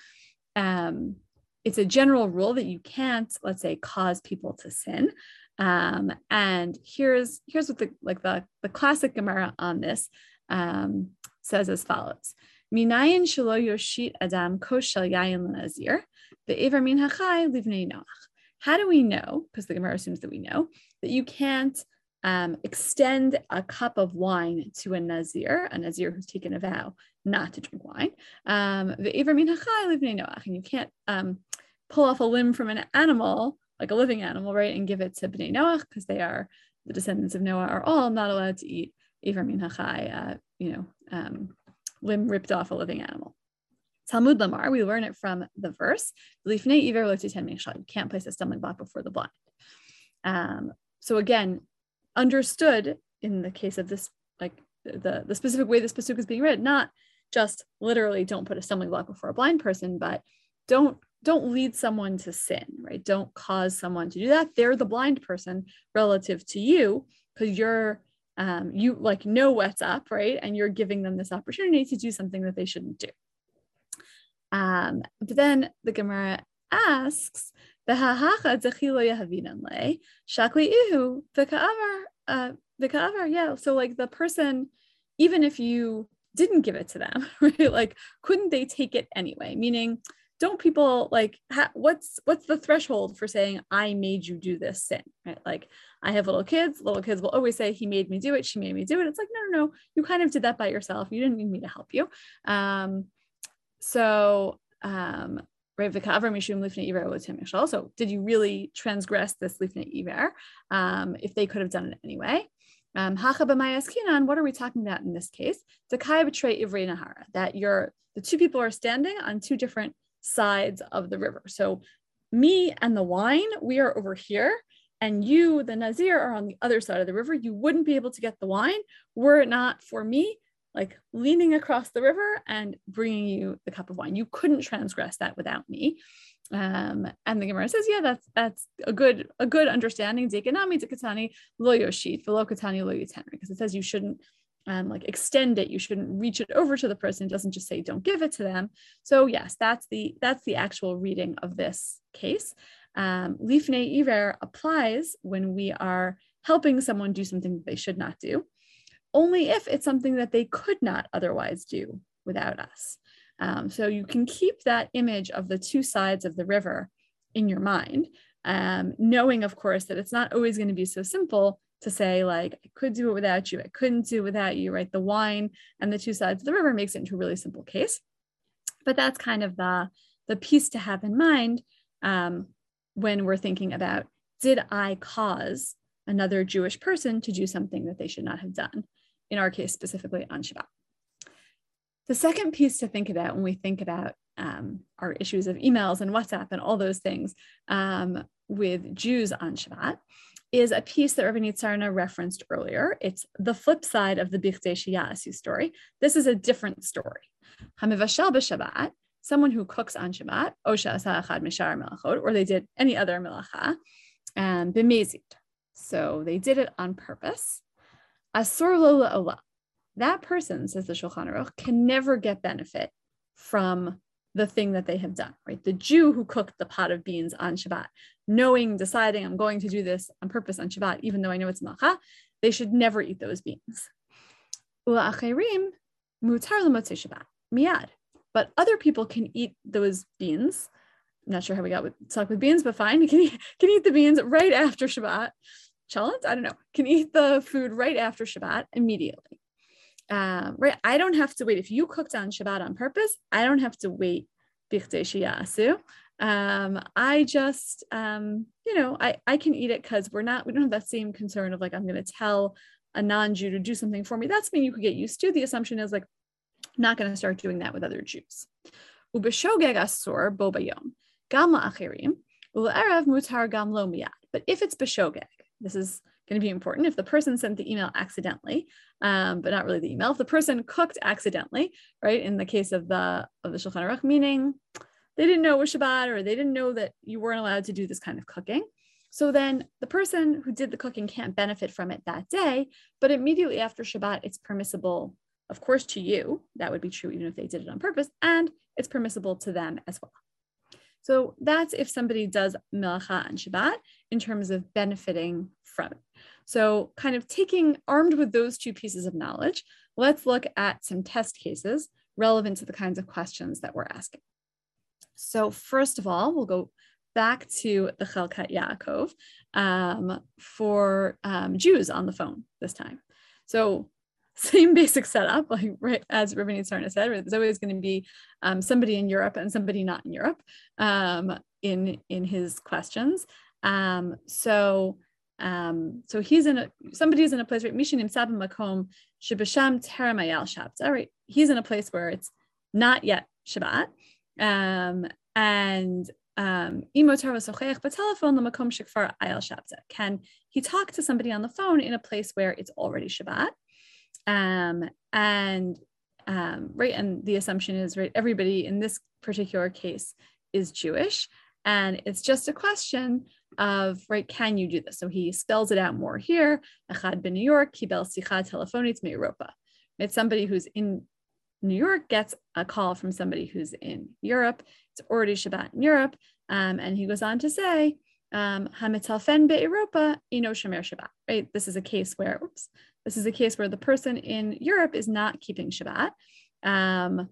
um, it's a general rule that you can't, let's say, cause people to sin. Um, and here's here's what the like the, the classic Gemara on this um, says as follows. Minayin shelo yoshit adam koshel yayin l'nazir, ve'ever min hachai. How do we know, because the Gemara assumes that we know, that you can't um, extend a cup of wine to a Nazir, a Nazir who's taken a vow not to drink wine. Um. And you can't um, pull off a limb from an animal, like a living animal, right, and give it to Bnei Noach, because they are the descendants of Noah are all not allowed to eat Ever min uh, you know, um, limb ripped off a living animal. Talmud Lamar, we learn it from the verse. You can't place a stumbling block before the blind. Um, so again, understood in the case of this, like the, the specific way this pasuk is being read, not just literally don't put a stumbling block before a blind person, but don't don't lead someone to sin, right? Don't cause someone to do that. They're the blind person relative to you because you're um, you like know what's up, right? And you're giving them this opportunity to do something that they shouldn't do. Um, but then the Gemara asks, shakli ihu uh, yeah. So like the person, even if you didn't give it to them, right? Like, couldn't they take it anyway? Meaning, don't people like ha- what's what's the threshold for saying I made you do this sin? Right? Like, I have little kids. Little kids will always say he made me do it. She made me do it. It's like no, no, no. You kind of did that by yourself. You didn't need me to help you. Um, so um, so did you really transgress this lifnei iver um, if they could have done it anyway? Um, what are we talking about in this case? That you're the two people are standing on two different sides of the river. So me and the wine, we are over here, and you, the Nazir, are on the other side of the river. You wouldn't be able to get the wine were it not for me like leaning across the river and bringing you the cup of wine. You couldn't transgress that without me. Um, and the Gemara says, yeah, that's that's a good a good understanding. Dekanami dekatani lo yoshit velo katani lo because it says you shouldn't um, like extend it. You shouldn't reach it over to the person. It doesn't just say don't give it to them. So yes, that's the that's the actual reading of this case. Um, Lifnei iver applies when we are helping someone do something that they should not do only if it's something that they could not otherwise do without us. Um, so you can keep that image of the two sides of the river in your mind, um, knowing, of course, that it's not always going to be so simple to say, like, I could do it without you, I couldn't do it without you, right? The wine and the two sides of the river makes it into a really simple case. But that's kind of the, the piece to have in mind um, when we're thinking about did I cause another Jewish person to do something that they should not have done? In our case, specifically on Shabbat. The second piece to think about when we think about um, our issues of emails and WhatsApp and all those things um, with Jews on Shabbat is a piece that Rabbanit Sarna referenced earlier. It's the flip side of the Bichdei Shiyasu story. This is a different story. Hamivashel b'Shabbat, someone who cooks on Shabbat, Osha Asachad Mishar Melachot, or they did any other melacha, um, b'mezid. So they did it on purpose. Asur lo That person, says the Shulchan Aruch, can never get benefit from the thing that they have done, right? The Jew who cooked the pot of beans on Shabbat, knowing, deciding, I'm going to do this on purpose on Shabbat, even though I know it's malcha, they should never eat those beans. mutar Shabbat, miyad. But other people can eat those beans. I'm not sure how we got with stuck with beans, but fine. You can can eat the beans right after Shabbat I don't know, can eat the food right after Shabbat immediately. Um, right, I don't have to wait. If you cooked on Shabbat on purpose, I don't have to wait. Um, I just, um, you know, I, I can eat it because we're not, we don't have that same concern of like, I'm going to tell a non-Jew to do something for me. That's something you could get used to. The assumption is like, not going to start doing that with other Jews. Asur u'erev mutar. But if it's beshogeg, this is going to be important. If the person sent the email accidentally, um, but not really the email, if the person cooked accidentally, right? In the case of the of the Shulchan Aruch, meaning they didn't know it was Shabbat or they didn't know that you weren't allowed to do this kind of cooking. So then the person who did the cooking can't benefit from it that day, but immediately after Shabbat, it's permissible, of course, to you. That would be true even if they did it on purpose, and it's permissible to them as well. So that's if somebody does melacha on Shabbat in terms of benefiting from it. So, kind of taking armed with those two pieces of knowledge, let's look at some test cases relevant to the kinds of questions that we're asking. So, first of all, we'll go back to the Chelkat Yaakov um, for um, Jews on the phone this time. So, same basic setup, like right as Rabbanit Sarna said, there's always going to be um, somebody in Europe and somebody not in Europe um, in in his questions. Um, so um, so he's in a somebody's in a place right Mishinim Sabim Makom Shibasham Teramayal Shabbat. All right, he's in a place where it's not yet Shabbat, um, and um, can he talk to somebody on the phone in a place where it's already Shabbat? Um, and um, right, and the assumption is right, everybody in this particular case is Jewish, and it's just a question of right, can you do this? So he spells it out more here. Echad ben New York, kibel sicha telefonit Europa. It's somebody who's in New York gets a call from somebody who's in Europe. It's already Shabbat in Europe. Um, and he goes on to say, um, be'Europa, ino shomer Shabbat, right? This is a case where, oops, this is a case where the person in Europe is not keeping Shabbat. Um,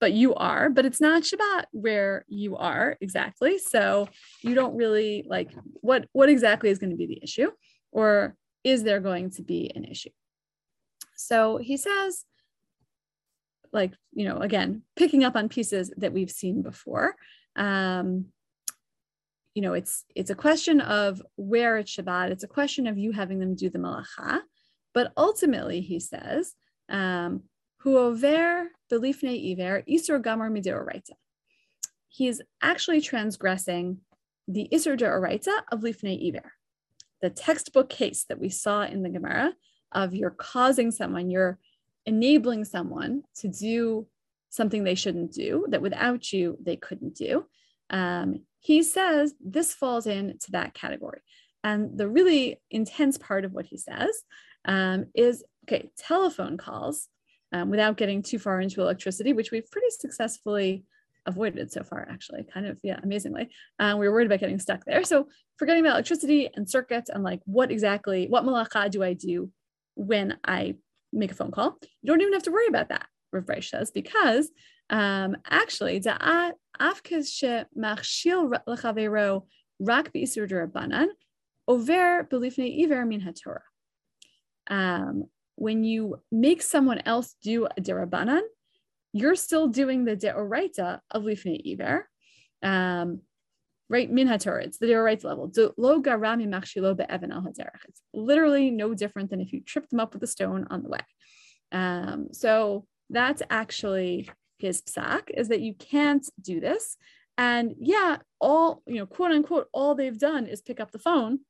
but you are, but it's not Shabbat where you are exactly. So you don't really like what what exactly is going to be the issue, or is there going to be an issue? So he says, like you know, again, picking up on pieces that we've seen before. Um, you know, it's it's a question of where it's Shabbat. It's a question of you having them do the malacha, but ultimately, he says, um, Huover belifne iver isur gamar midoraita. He is actually transgressing the isur deoraita of lifnei iver, the textbook case that we saw in the Gemara of you're causing someone, you're enabling someone to do something they shouldn't do, that without you they couldn't do. Um, he says this falls into that category. And the really intense part of what he says um, is okay, telephone calls um, without getting too far into electricity, which we've pretty successfully avoided so far, actually, kind of, yeah, amazingly. Um, we were worried about getting stuck there. So forgetting about electricity and circuits and like what exactly, what malacha do I do when I make a phone call? You don't even have to worry about that, Rav says, because um, actually, da'at she machshil iver. Um, when you make someone else do a derabanan, you're still doing the deoraita of lifnei iver, um, right? Min haTorah, it's the deoraita level. Lo garami machshilo be'evan al It's literally no different than if you tripped them up with a stone on the way. Um, so that's actually his psak, is that you can't do this. And yeah, all, you know, quote unquote, all they've done is pick up the phone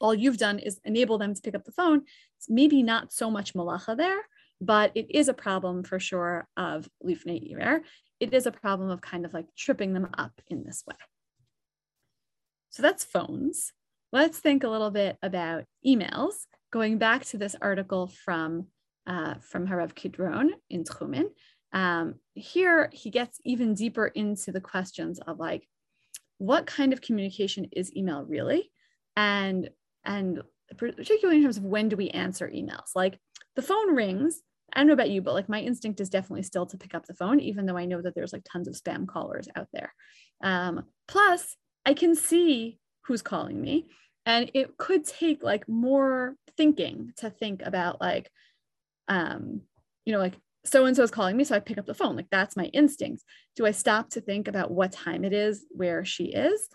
all you've done is enable them to pick up the phone. It's maybe not so much malacha there, but it is a problem for sure of lifnei iver. It is a problem of kind of like tripping them up in this way. So that's phones. Let's think a little bit about emails. Going back to this article from uh, from Harav Kidron in Tchumen, um, here he gets even deeper into the questions of like, what kind of communication is email really? And and particularly in terms of when do we answer emails? Like the phone rings. I don't know about you but like my instinct is definitely still to pick up the phone even though i know that there's like tons of spam callers out there. Um, plus i can see who's calling me and it could take like more thinking to think about like um, you know like so and so is calling me so i pick up the phone like that's my instinct do i stop to think about what time it is where she is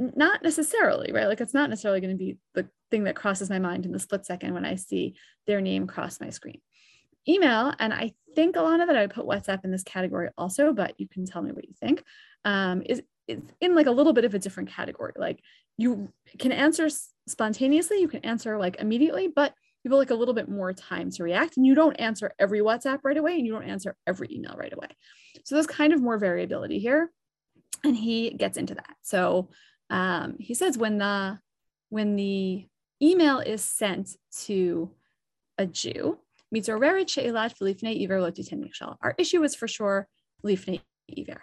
not necessarily, right? Like it's not necessarily going to be the thing that crosses my mind in the split second when I see their name cross my screen. Email, and I think a lot of it, I put WhatsApp in this category also, but you can tell me what you think, um, is, is in like a little bit of a different category. Like you can answer spontaneously, you can answer like immediately, but have like a little bit more time to react and you don't answer every WhatsApp right away and you don't answer every email right away. So there's kind of more variability here. And he gets into that. So um, he says when the when the email is sent to a Jew, our issue is for sure lifnei iver.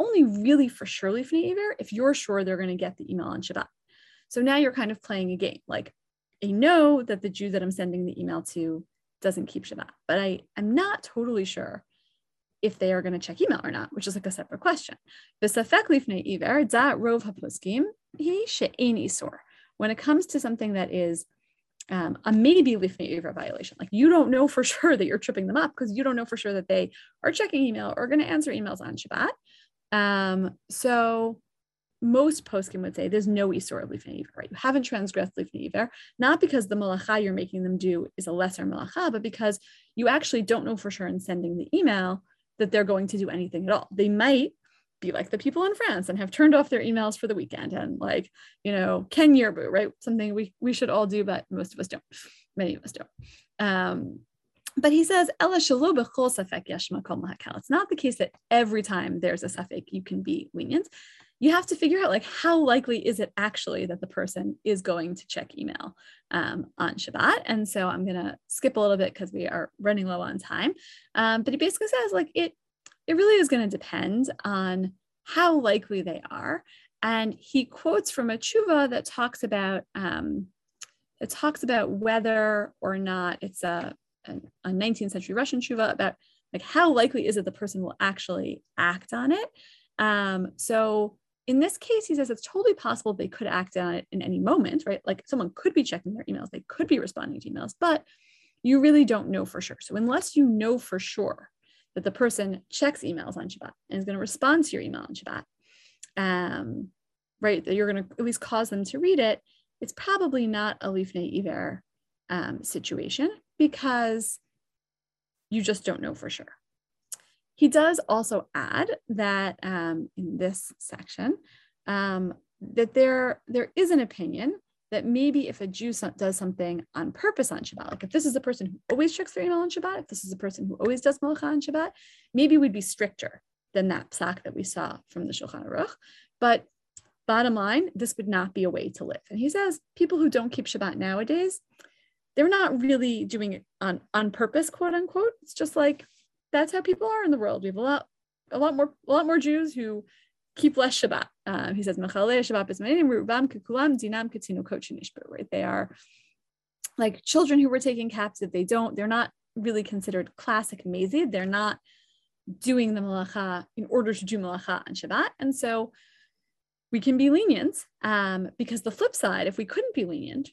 Only really for sure lifnei iver if you're sure they're going to get the email on Shabbat. So now you're kind of playing a game. Like I know that the Jew that I'm sending the email to doesn't keep Shabbat. But I, I'm not totally sure if they are going to check email or not, which is like a separate question. When it comes to something that is um, a maybe lifnei iver violation, like you don't know for sure that you're tripping them up because you don't know for sure that they are checking email or going to answer emails on Shabbat. Um, so most poskim would say there's no isur of lifnei right? You haven't transgressed lifnei not because the malacha you're making them do is a lesser malacha, but because you actually don't know for sure in sending the email that they're going to do anything at all. They might be like the people in France and have turned off their emails for the weekend and like, you know, Ken Yerbu, right? Something we we should all do, but most of us don't. Many of us don't. Um, but he says, It's not the case that every time there's a safek, you can be lenient. You have to figure out like how likely is it actually that the person is going to check email um, on Shabbat. And so I'm gonna skip a little bit because we are running low on time. Um, but he basically says like it it really is going to depend on how likely they are. And he quotes from a tshuva that talks about um, it talks about whether or not it's a a 19th century Russian tshuva about like how likely is it the person will actually act on it. Um, so in this case, he says it's totally possible they could act on it in any moment, right? Like someone could be checking their emails, they could be responding to emails, but you really don't know for sure. So unless you know for sure that the person checks emails on Shabbat and is going to respond to your email on Shabbat, um, right? That you're going to at least cause them to read it. It's probably not a lifnei iver um, situation because you just don't know for sure. He does also add that um, in this section um, that there, there is an opinion that maybe if a Jew does something on purpose on Shabbat, like if this is a person who always checks their email on Shabbat, if this is a person who always does malacha on Shabbat, maybe we'd be stricter than that psak that we saw from the Shulchan Aruch. But bottom line, this would not be a way to live. And he says people who don't keep Shabbat nowadays, they're not really doing it on on purpose, quote unquote. It's just like that's how people are in the world. We have a lot, a lot more, a lot more Jews who keep less Shabbat. Um, he says, right? They are like children who were taken captive. They don't, they're not really considered classic mazid. They're not doing the malacha in order to do malacha on Shabbat. And so we can be lenient um, because the flip side, if we couldn't be lenient,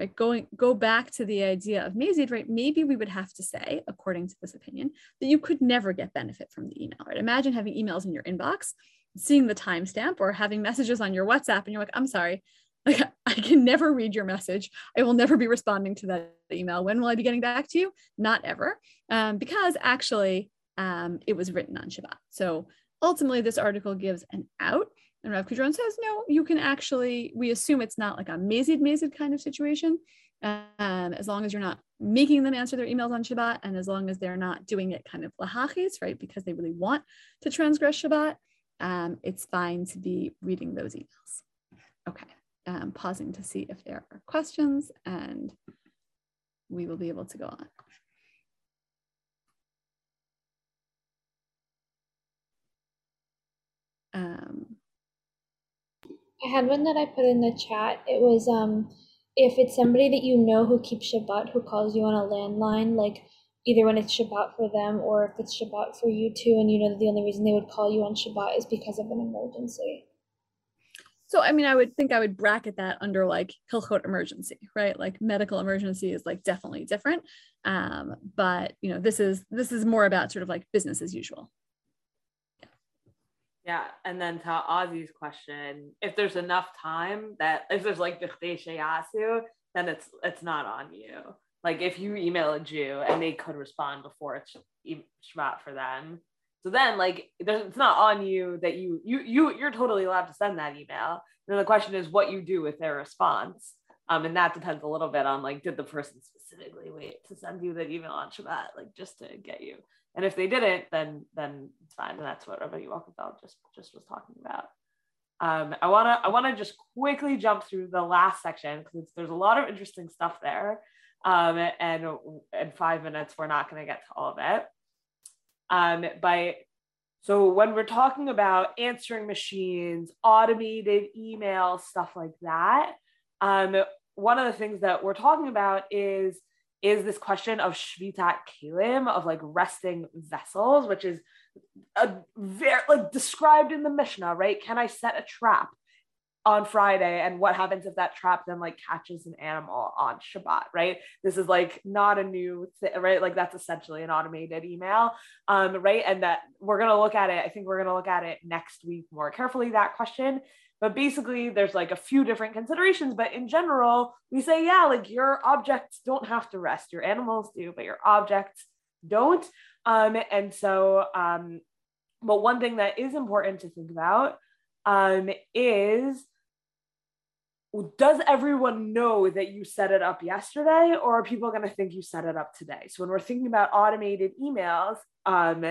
right? Going go back to the idea of Mazid, right? Maybe we would have to say, according to this opinion, that you could never get benefit from the email, right? Imagine having emails in your inbox, seeing the timestamp, or having messages on your WhatsApp, and you're like, I'm sorry, like I can never read your message. I will never be responding to that email. When will I be getting back to you? Not ever, um, because actually um, it was written on Shabbat. So ultimately, this article gives an out and Rav Kidron says, no, you can actually, we assume it's not like a mazid mazid kind of situation. Um, as long as you're not making them answer their emails on Shabbat, and as long as they're not doing it kind of lahachis, right, because they really want to transgress Shabbat, um, it's fine to be reading those emails. Okay, um, pausing to see if there are questions, and we will be able to go on. Um, I had one that I put in the chat. It was um if it's somebody that you know who keeps Shabbat who calls you on a landline, like either when it's Shabbat for them or if it's Shabbat for you too, and you know that the only reason they would call you on Shabbat is because of an emergency. So I mean, I would think I would bracket that under like hilchot emergency, right? Like medical emergency is like definitely different, um, but you know this is this is more about sort of like business as usual. Yeah, and then to Ozzy's question, if there's enough time that if there's like yasu, then it's it's not on you. Like if you email a Jew and they could respond before it's Shabbat for them, so then like it's not on you that you you you you're totally allowed to send that email. Then the question is what you do with their response. Um, and that depends a little bit on like did the person specifically wait to send you that email on Shabbat, like just to get you and if they didn't, then then it's fine. And that's what Rabbi Wolkenfeld just just was talking about. Um, I wanna I wanna just quickly jump through the last section because there's a lot of interesting stuff there. Um, and in five minutes we're not to get to all of it. Um, but so when we're talking about answering machines, automated email, stuff like that, um, one of the things that we're talking about is is this question of shvitat kelim of like resting vessels, which is a very like described in the Mishnah, right? Can I set a trap on Friday, and what happens if that trap then like catches an animal on Shabbat, right? This is like not a new thing, right? Like that's essentially an automated email, um, right? And that we're gonna look at it. I think we're gonna look at it next week more carefully. That question, but basically there's like a few different considerations but in general we say yeah like your objects don't have to rest. Your animals do but your objects don't. Um, and so um, but one thing that is important to think about um, is does everyone know that you set it up yesterday or are people going to think you set it up today? So when we're thinking about automated emails um,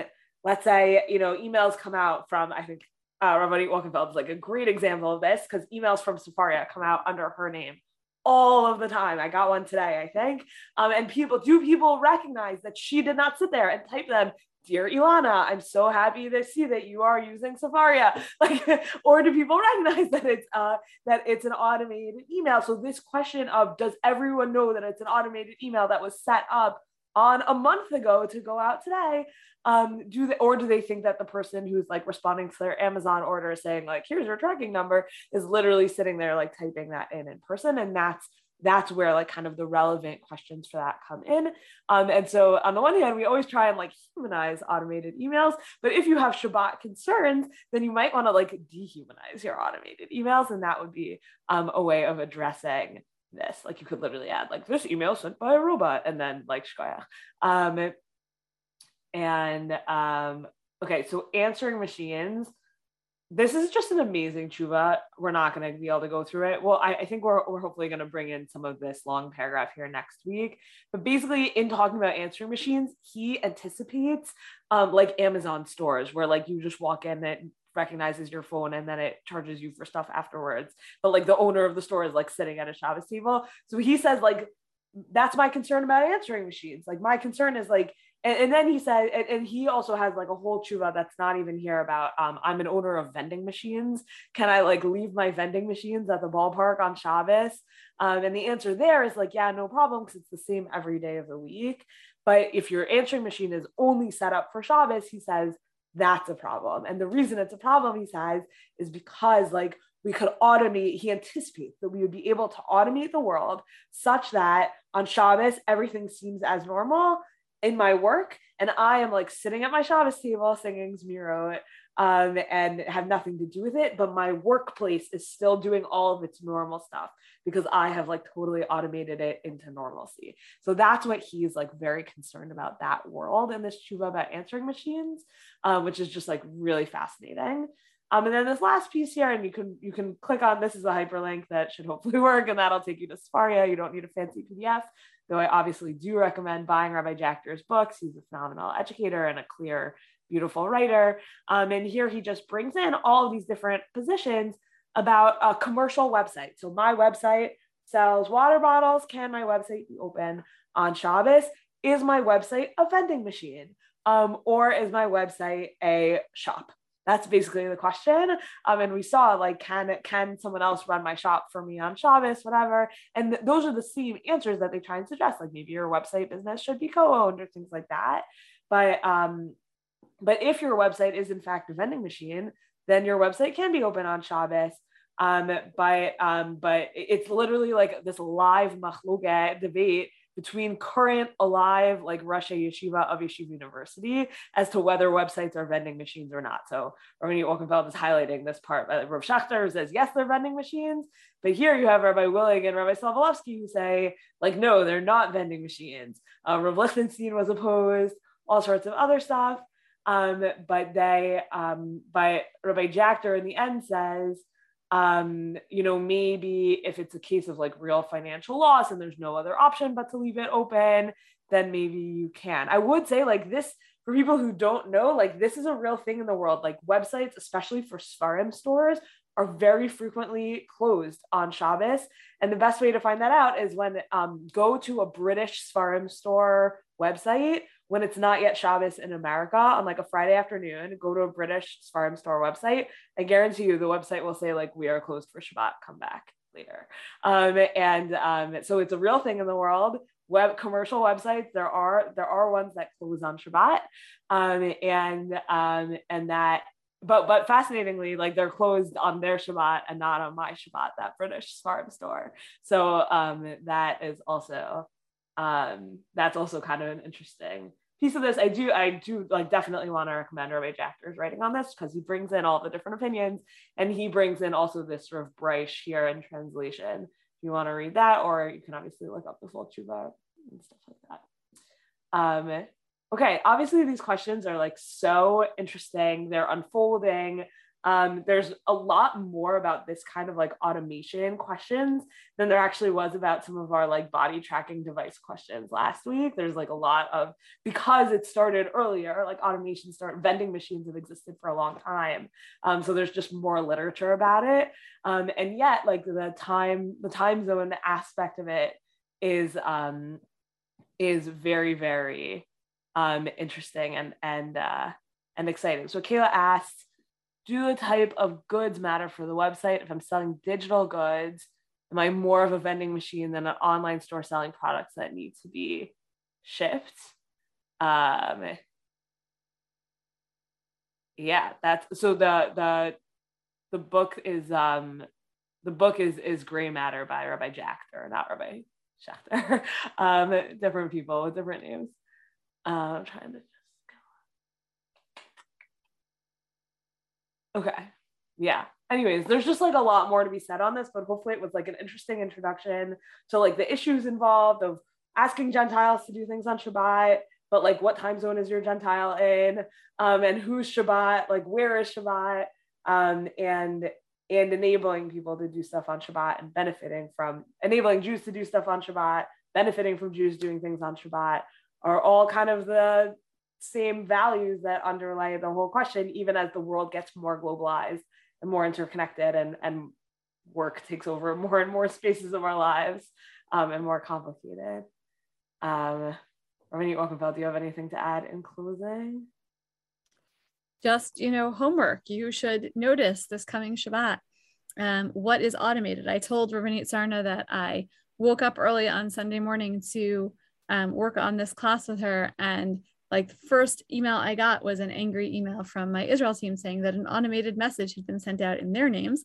let's say you know emails come out from i think uh, Rabbanit Wolkenfeld is like a great example of this because emails from Sefaria come out under her name all of the time. I got one today, I think. Um, and people, do people recognize that she did not sit there and type them dear Ilana, I'm so happy to see that you are using Sefaria. Like, or do people recognize that it's uh, that it's an automated email? So this question of does everyone know that it's an automated email that was set up on a month ago to go out today? Um, do they or do they think that the person who's like responding to their Amazon order saying like here's your tracking number is literally sitting there like typing that in in person and that's that's where like kind of the relevant questions for that come in. Um, and so on the one hand, we always try and like humanize automated emails, but if you have Shabbat concerns, then you might want to like dehumanize your automated emails, and that would be um, a way of addressing this. Like you could literally add like this email sent by a robot, and then like shkoyach. Um, and um, okay, so answering machines this is just an amazing tshuva. We're not going to be able to go through it. Well, I, I think we're, we're hopefully going to bring in some of this long paragraph here next week. But basically, in talking about answering machines, he anticipates um, like Amazon stores where like you just walk in and recognizes your phone and then it charges you for stuff afterwards. But like the owner of the store is like sitting at a Shabbos table. So he says like that's my concern about answering machines. Like my concern is like and, and then he said, and, and, he also has like a whole tshuva that's not even here about um, I'm an owner of vending machines. Can I like leave my vending machines at the ballpark on Shabbos? Um, and the answer there is like, yeah, no problem, because it's the same every day of the week. But if your answering machine is only set up for Shabbos, he says that's a problem. And the reason it's a problem, he says, is because like we could automate, he anticipates that we would be able to automate the world such that on Shabbos, everything seems as normal in my work and I am like sitting at my Shabbos table singing Zmiro um, and have nothing to do with it, but my workplace is still doing all of its normal stuff because I have like totally automated it into normalcy. So that's what he's like very concerned about that world and this tshuva about answering machines, um, which is just like really fascinating. Um, and then this last piece here, and you can you can click on this is a hyperlink that should hopefully work, and that'll take you to Sefaria. You don't need a fancy PDF, though I obviously do recommend buying Rabbi Jachter's books. He's a phenomenal educator and a clear, beautiful writer. Um, and here he just brings in all of these different positions about a commercial website. So my website sells water bottles. Can my website be open on Shabbos? Is my website a vending machine? Um, or is my website a shop? That's basically the question. Um, and we saw like, can can someone else run my shop for me on Shabbos, whatever? And th- those are the same answers that they try and suggest. Like maybe your website business should be co-owned or things like that. But um, but if your website is in fact a vending machine, then your website can be open on Shabbos. Um, but um, but it's literally like this live machloket debate between current alive like Rosh Yeshiva of Yeshiva University as to whether websites are vending machines or not. So Rabbanit Wolkenfeld is highlighting this part. Rav Schachter says yes, they're vending machines, but here you have Rabbi Willig and Rabbi Sobolofsky who say like no, they're not vending machines. Uh, Rav Lichtenstein was opposed, all sorts of other stuff. Um, but they, um, but Rabbi Jachter in the end says um, you know, maybe if it's a case of like real financial loss and there's no other option but to leave it open, then maybe you can. I would say like this for people who don't know, like this is a real thing in the world. Like websites, especially for Sfarim stores, are very frequently closed on Shabbos. And the best way to find that out is when um, go to a British Sfarim store website when it's not yet Shabbos in America on like a Friday afternoon, go to a British Sfarim store website. I guarantee you the website will say like, we are closed for Shabbat, come back later. Um, and um, so it's a real thing in the world. Web commercial websites, there are there are ones that close on Shabbat, um, and um, and that but but fascinatingly, like they're closed on their Shabbat and not on my Shabbat, that British Sfarim store. So um, that is also um, that's also kind of an interesting piece of this, I do, I do like definitely want to recommend Rabbi Jachter's writing on this because he brings in all the different opinions and he brings in also this sort of Bryce here in translation. If you want to read that, or you can obviously look up the full tshuva and stuff like that. Um, okay, obviously these questions are like so interesting. They're unfolding. Um, there's a lot more about this kind of like automation questions than there actually was about some of our like body tracking device questions last week. There's like a lot of because it started earlier, like automation start vending machines have existed for a long time. Um, so there's just more literature about it. Um, and yet like the time, the time zone aspect of it is um is very, very um interesting and and uh and exciting. So Kayla asked do the type of goods matter for the website? If I'm selling digital goods, am I more of a vending machine than an online store selling products that need to be shipped? Um, yeah, that's so the the the book is um the book is is Gray Matter by Rabbi Jachter, not Rabbi Schachter. um, different people with different names. Uh, I'm trying to Okay. Yeah. Anyways, there's just like a lot more to be said on this, but hopefully it was like an interesting introduction to like the issues involved of asking Gentiles to do things on Shabbat, but like what time zone is your Gentile in? Um, and who's Shabbat? Like where is Shabbat? Um, and and enabling people to do stuff on Shabbat and benefiting from enabling Jews to do stuff on Shabbat, benefiting from Jews doing things on Shabbat are all kind of the same values that underlie the whole question, even as the world gets more globalized and more interconnected and, and work takes over more and more spaces of our lives um, and more complicated. Um, Rabbi Wolkenfeld, do you have anything to add in closing? Just, you know, homework. You should notice this coming Shabbat. Um, what is automated? I told Rabbanit Sarna that I woke up early on Sunday morning to um, work on this class with her and like the first email I got was an angry email from my Israel team saying that an automated message had been sent out in their names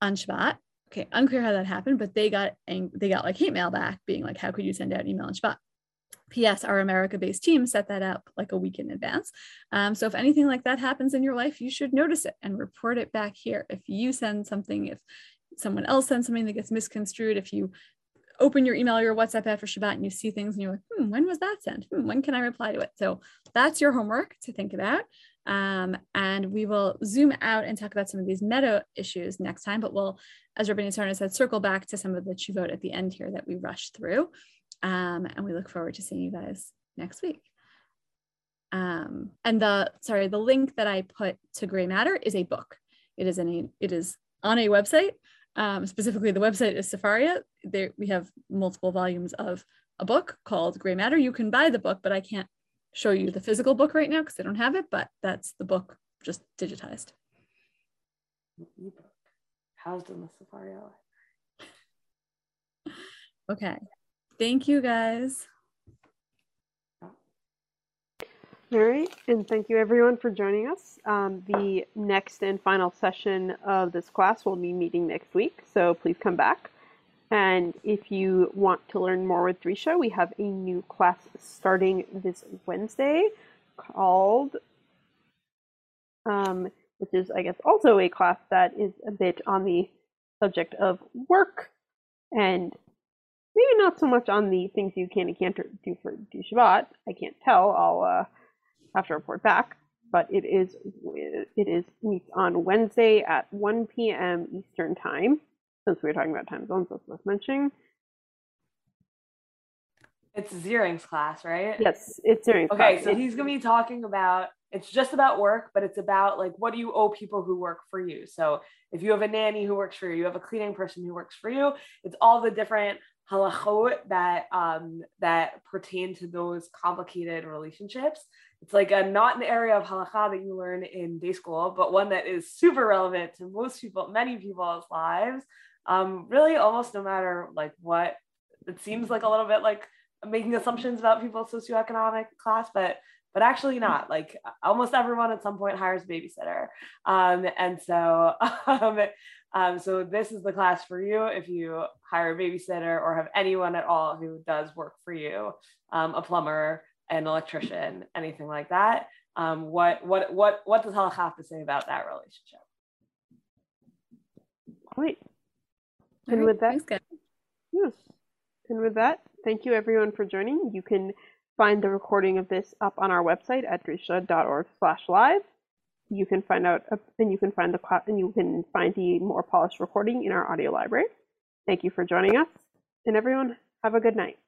on Shabbat. Okay, unclear how that happened, but they got ang- they got like hate mail back being like, how could you send out an email on Shabbat? P.S. Our America-based team set that up like a week in advance. Um, so if anything like that happens in your life, you should notice it and report it back here. If you send something, if someone else sends something that gets misconstrued, if you open your email or your WhatsApp after Shabbat and you see things and you're like, hmm, when was that sent? Hmm, when can I reply to it? So that's your homework to think about. Um, and we will zoom out and talk about some of these meta issues next time, but we'll, as Rabbi Sarna said, circle back to some of the chuvot at the end here that we rushed through. Um, and we look forward to seeing you guys next week. Um, and the, sorry, the link that I put to Gray Matter is a book. It is in a, it is on a website um, specifically, the website is Sefaria. There we have multiple volumes of a book called Gray Matter. You can buy the book, but I can't show you the physical book right now because I don't have it. But that's the book just digitized. Ebook housed in the Sefaria. okay, thank you guys. All right, and thank you everyone for joining us. Um, the next and final session of this class will be meeting next week, so please come back. And if you want to learn more with Drisha, we have a new class starting this Wednesday called, um, which is, I guess, also a class that is a bit on the subject of work and maybe not so much on the things you can and can't do for Shabbat. I can't tell. I'll uh, have to report back. But it is it is meets on Wednesday at 1 p.m. Eastern time. Since we were talking about time zones, that's worth mentioning. It's Ziering's class, right? Yes, it's Ziering's okay, class. so he's gonna be talking about it's just about work, but it's about like what do you owe people who work for you. So if you have a nanny who works for you, you have a cleaning person who works for you. It's all the different halachot that um, that pertain to those complicated relationships it's like a not an area of halakha that you learn in day school, but one that is super relevant to most people, many people's lives. Um, really, almost no matter like what it seems like a little bit like making assumptions about people's socioeconomic class, but but actually not. Like almost everyone at some point hires a babysitter, um, and so um, um, so this is the class for you if you hire a babysitter or have anyone at all who does work for you, um, a plumber, an electrician, anything like that. Um, what what what what does halacha have to say about that relationship? Great. And right, with that, thanks, guys. yeah. And with that, thank you everyone for joining. You can find the recording of this up on our website at drisha.org slash live. You can find out uh, and you can find the cla- and you can find the more polished recording in our audio library. Thank you for joining us, and everyone have a good night.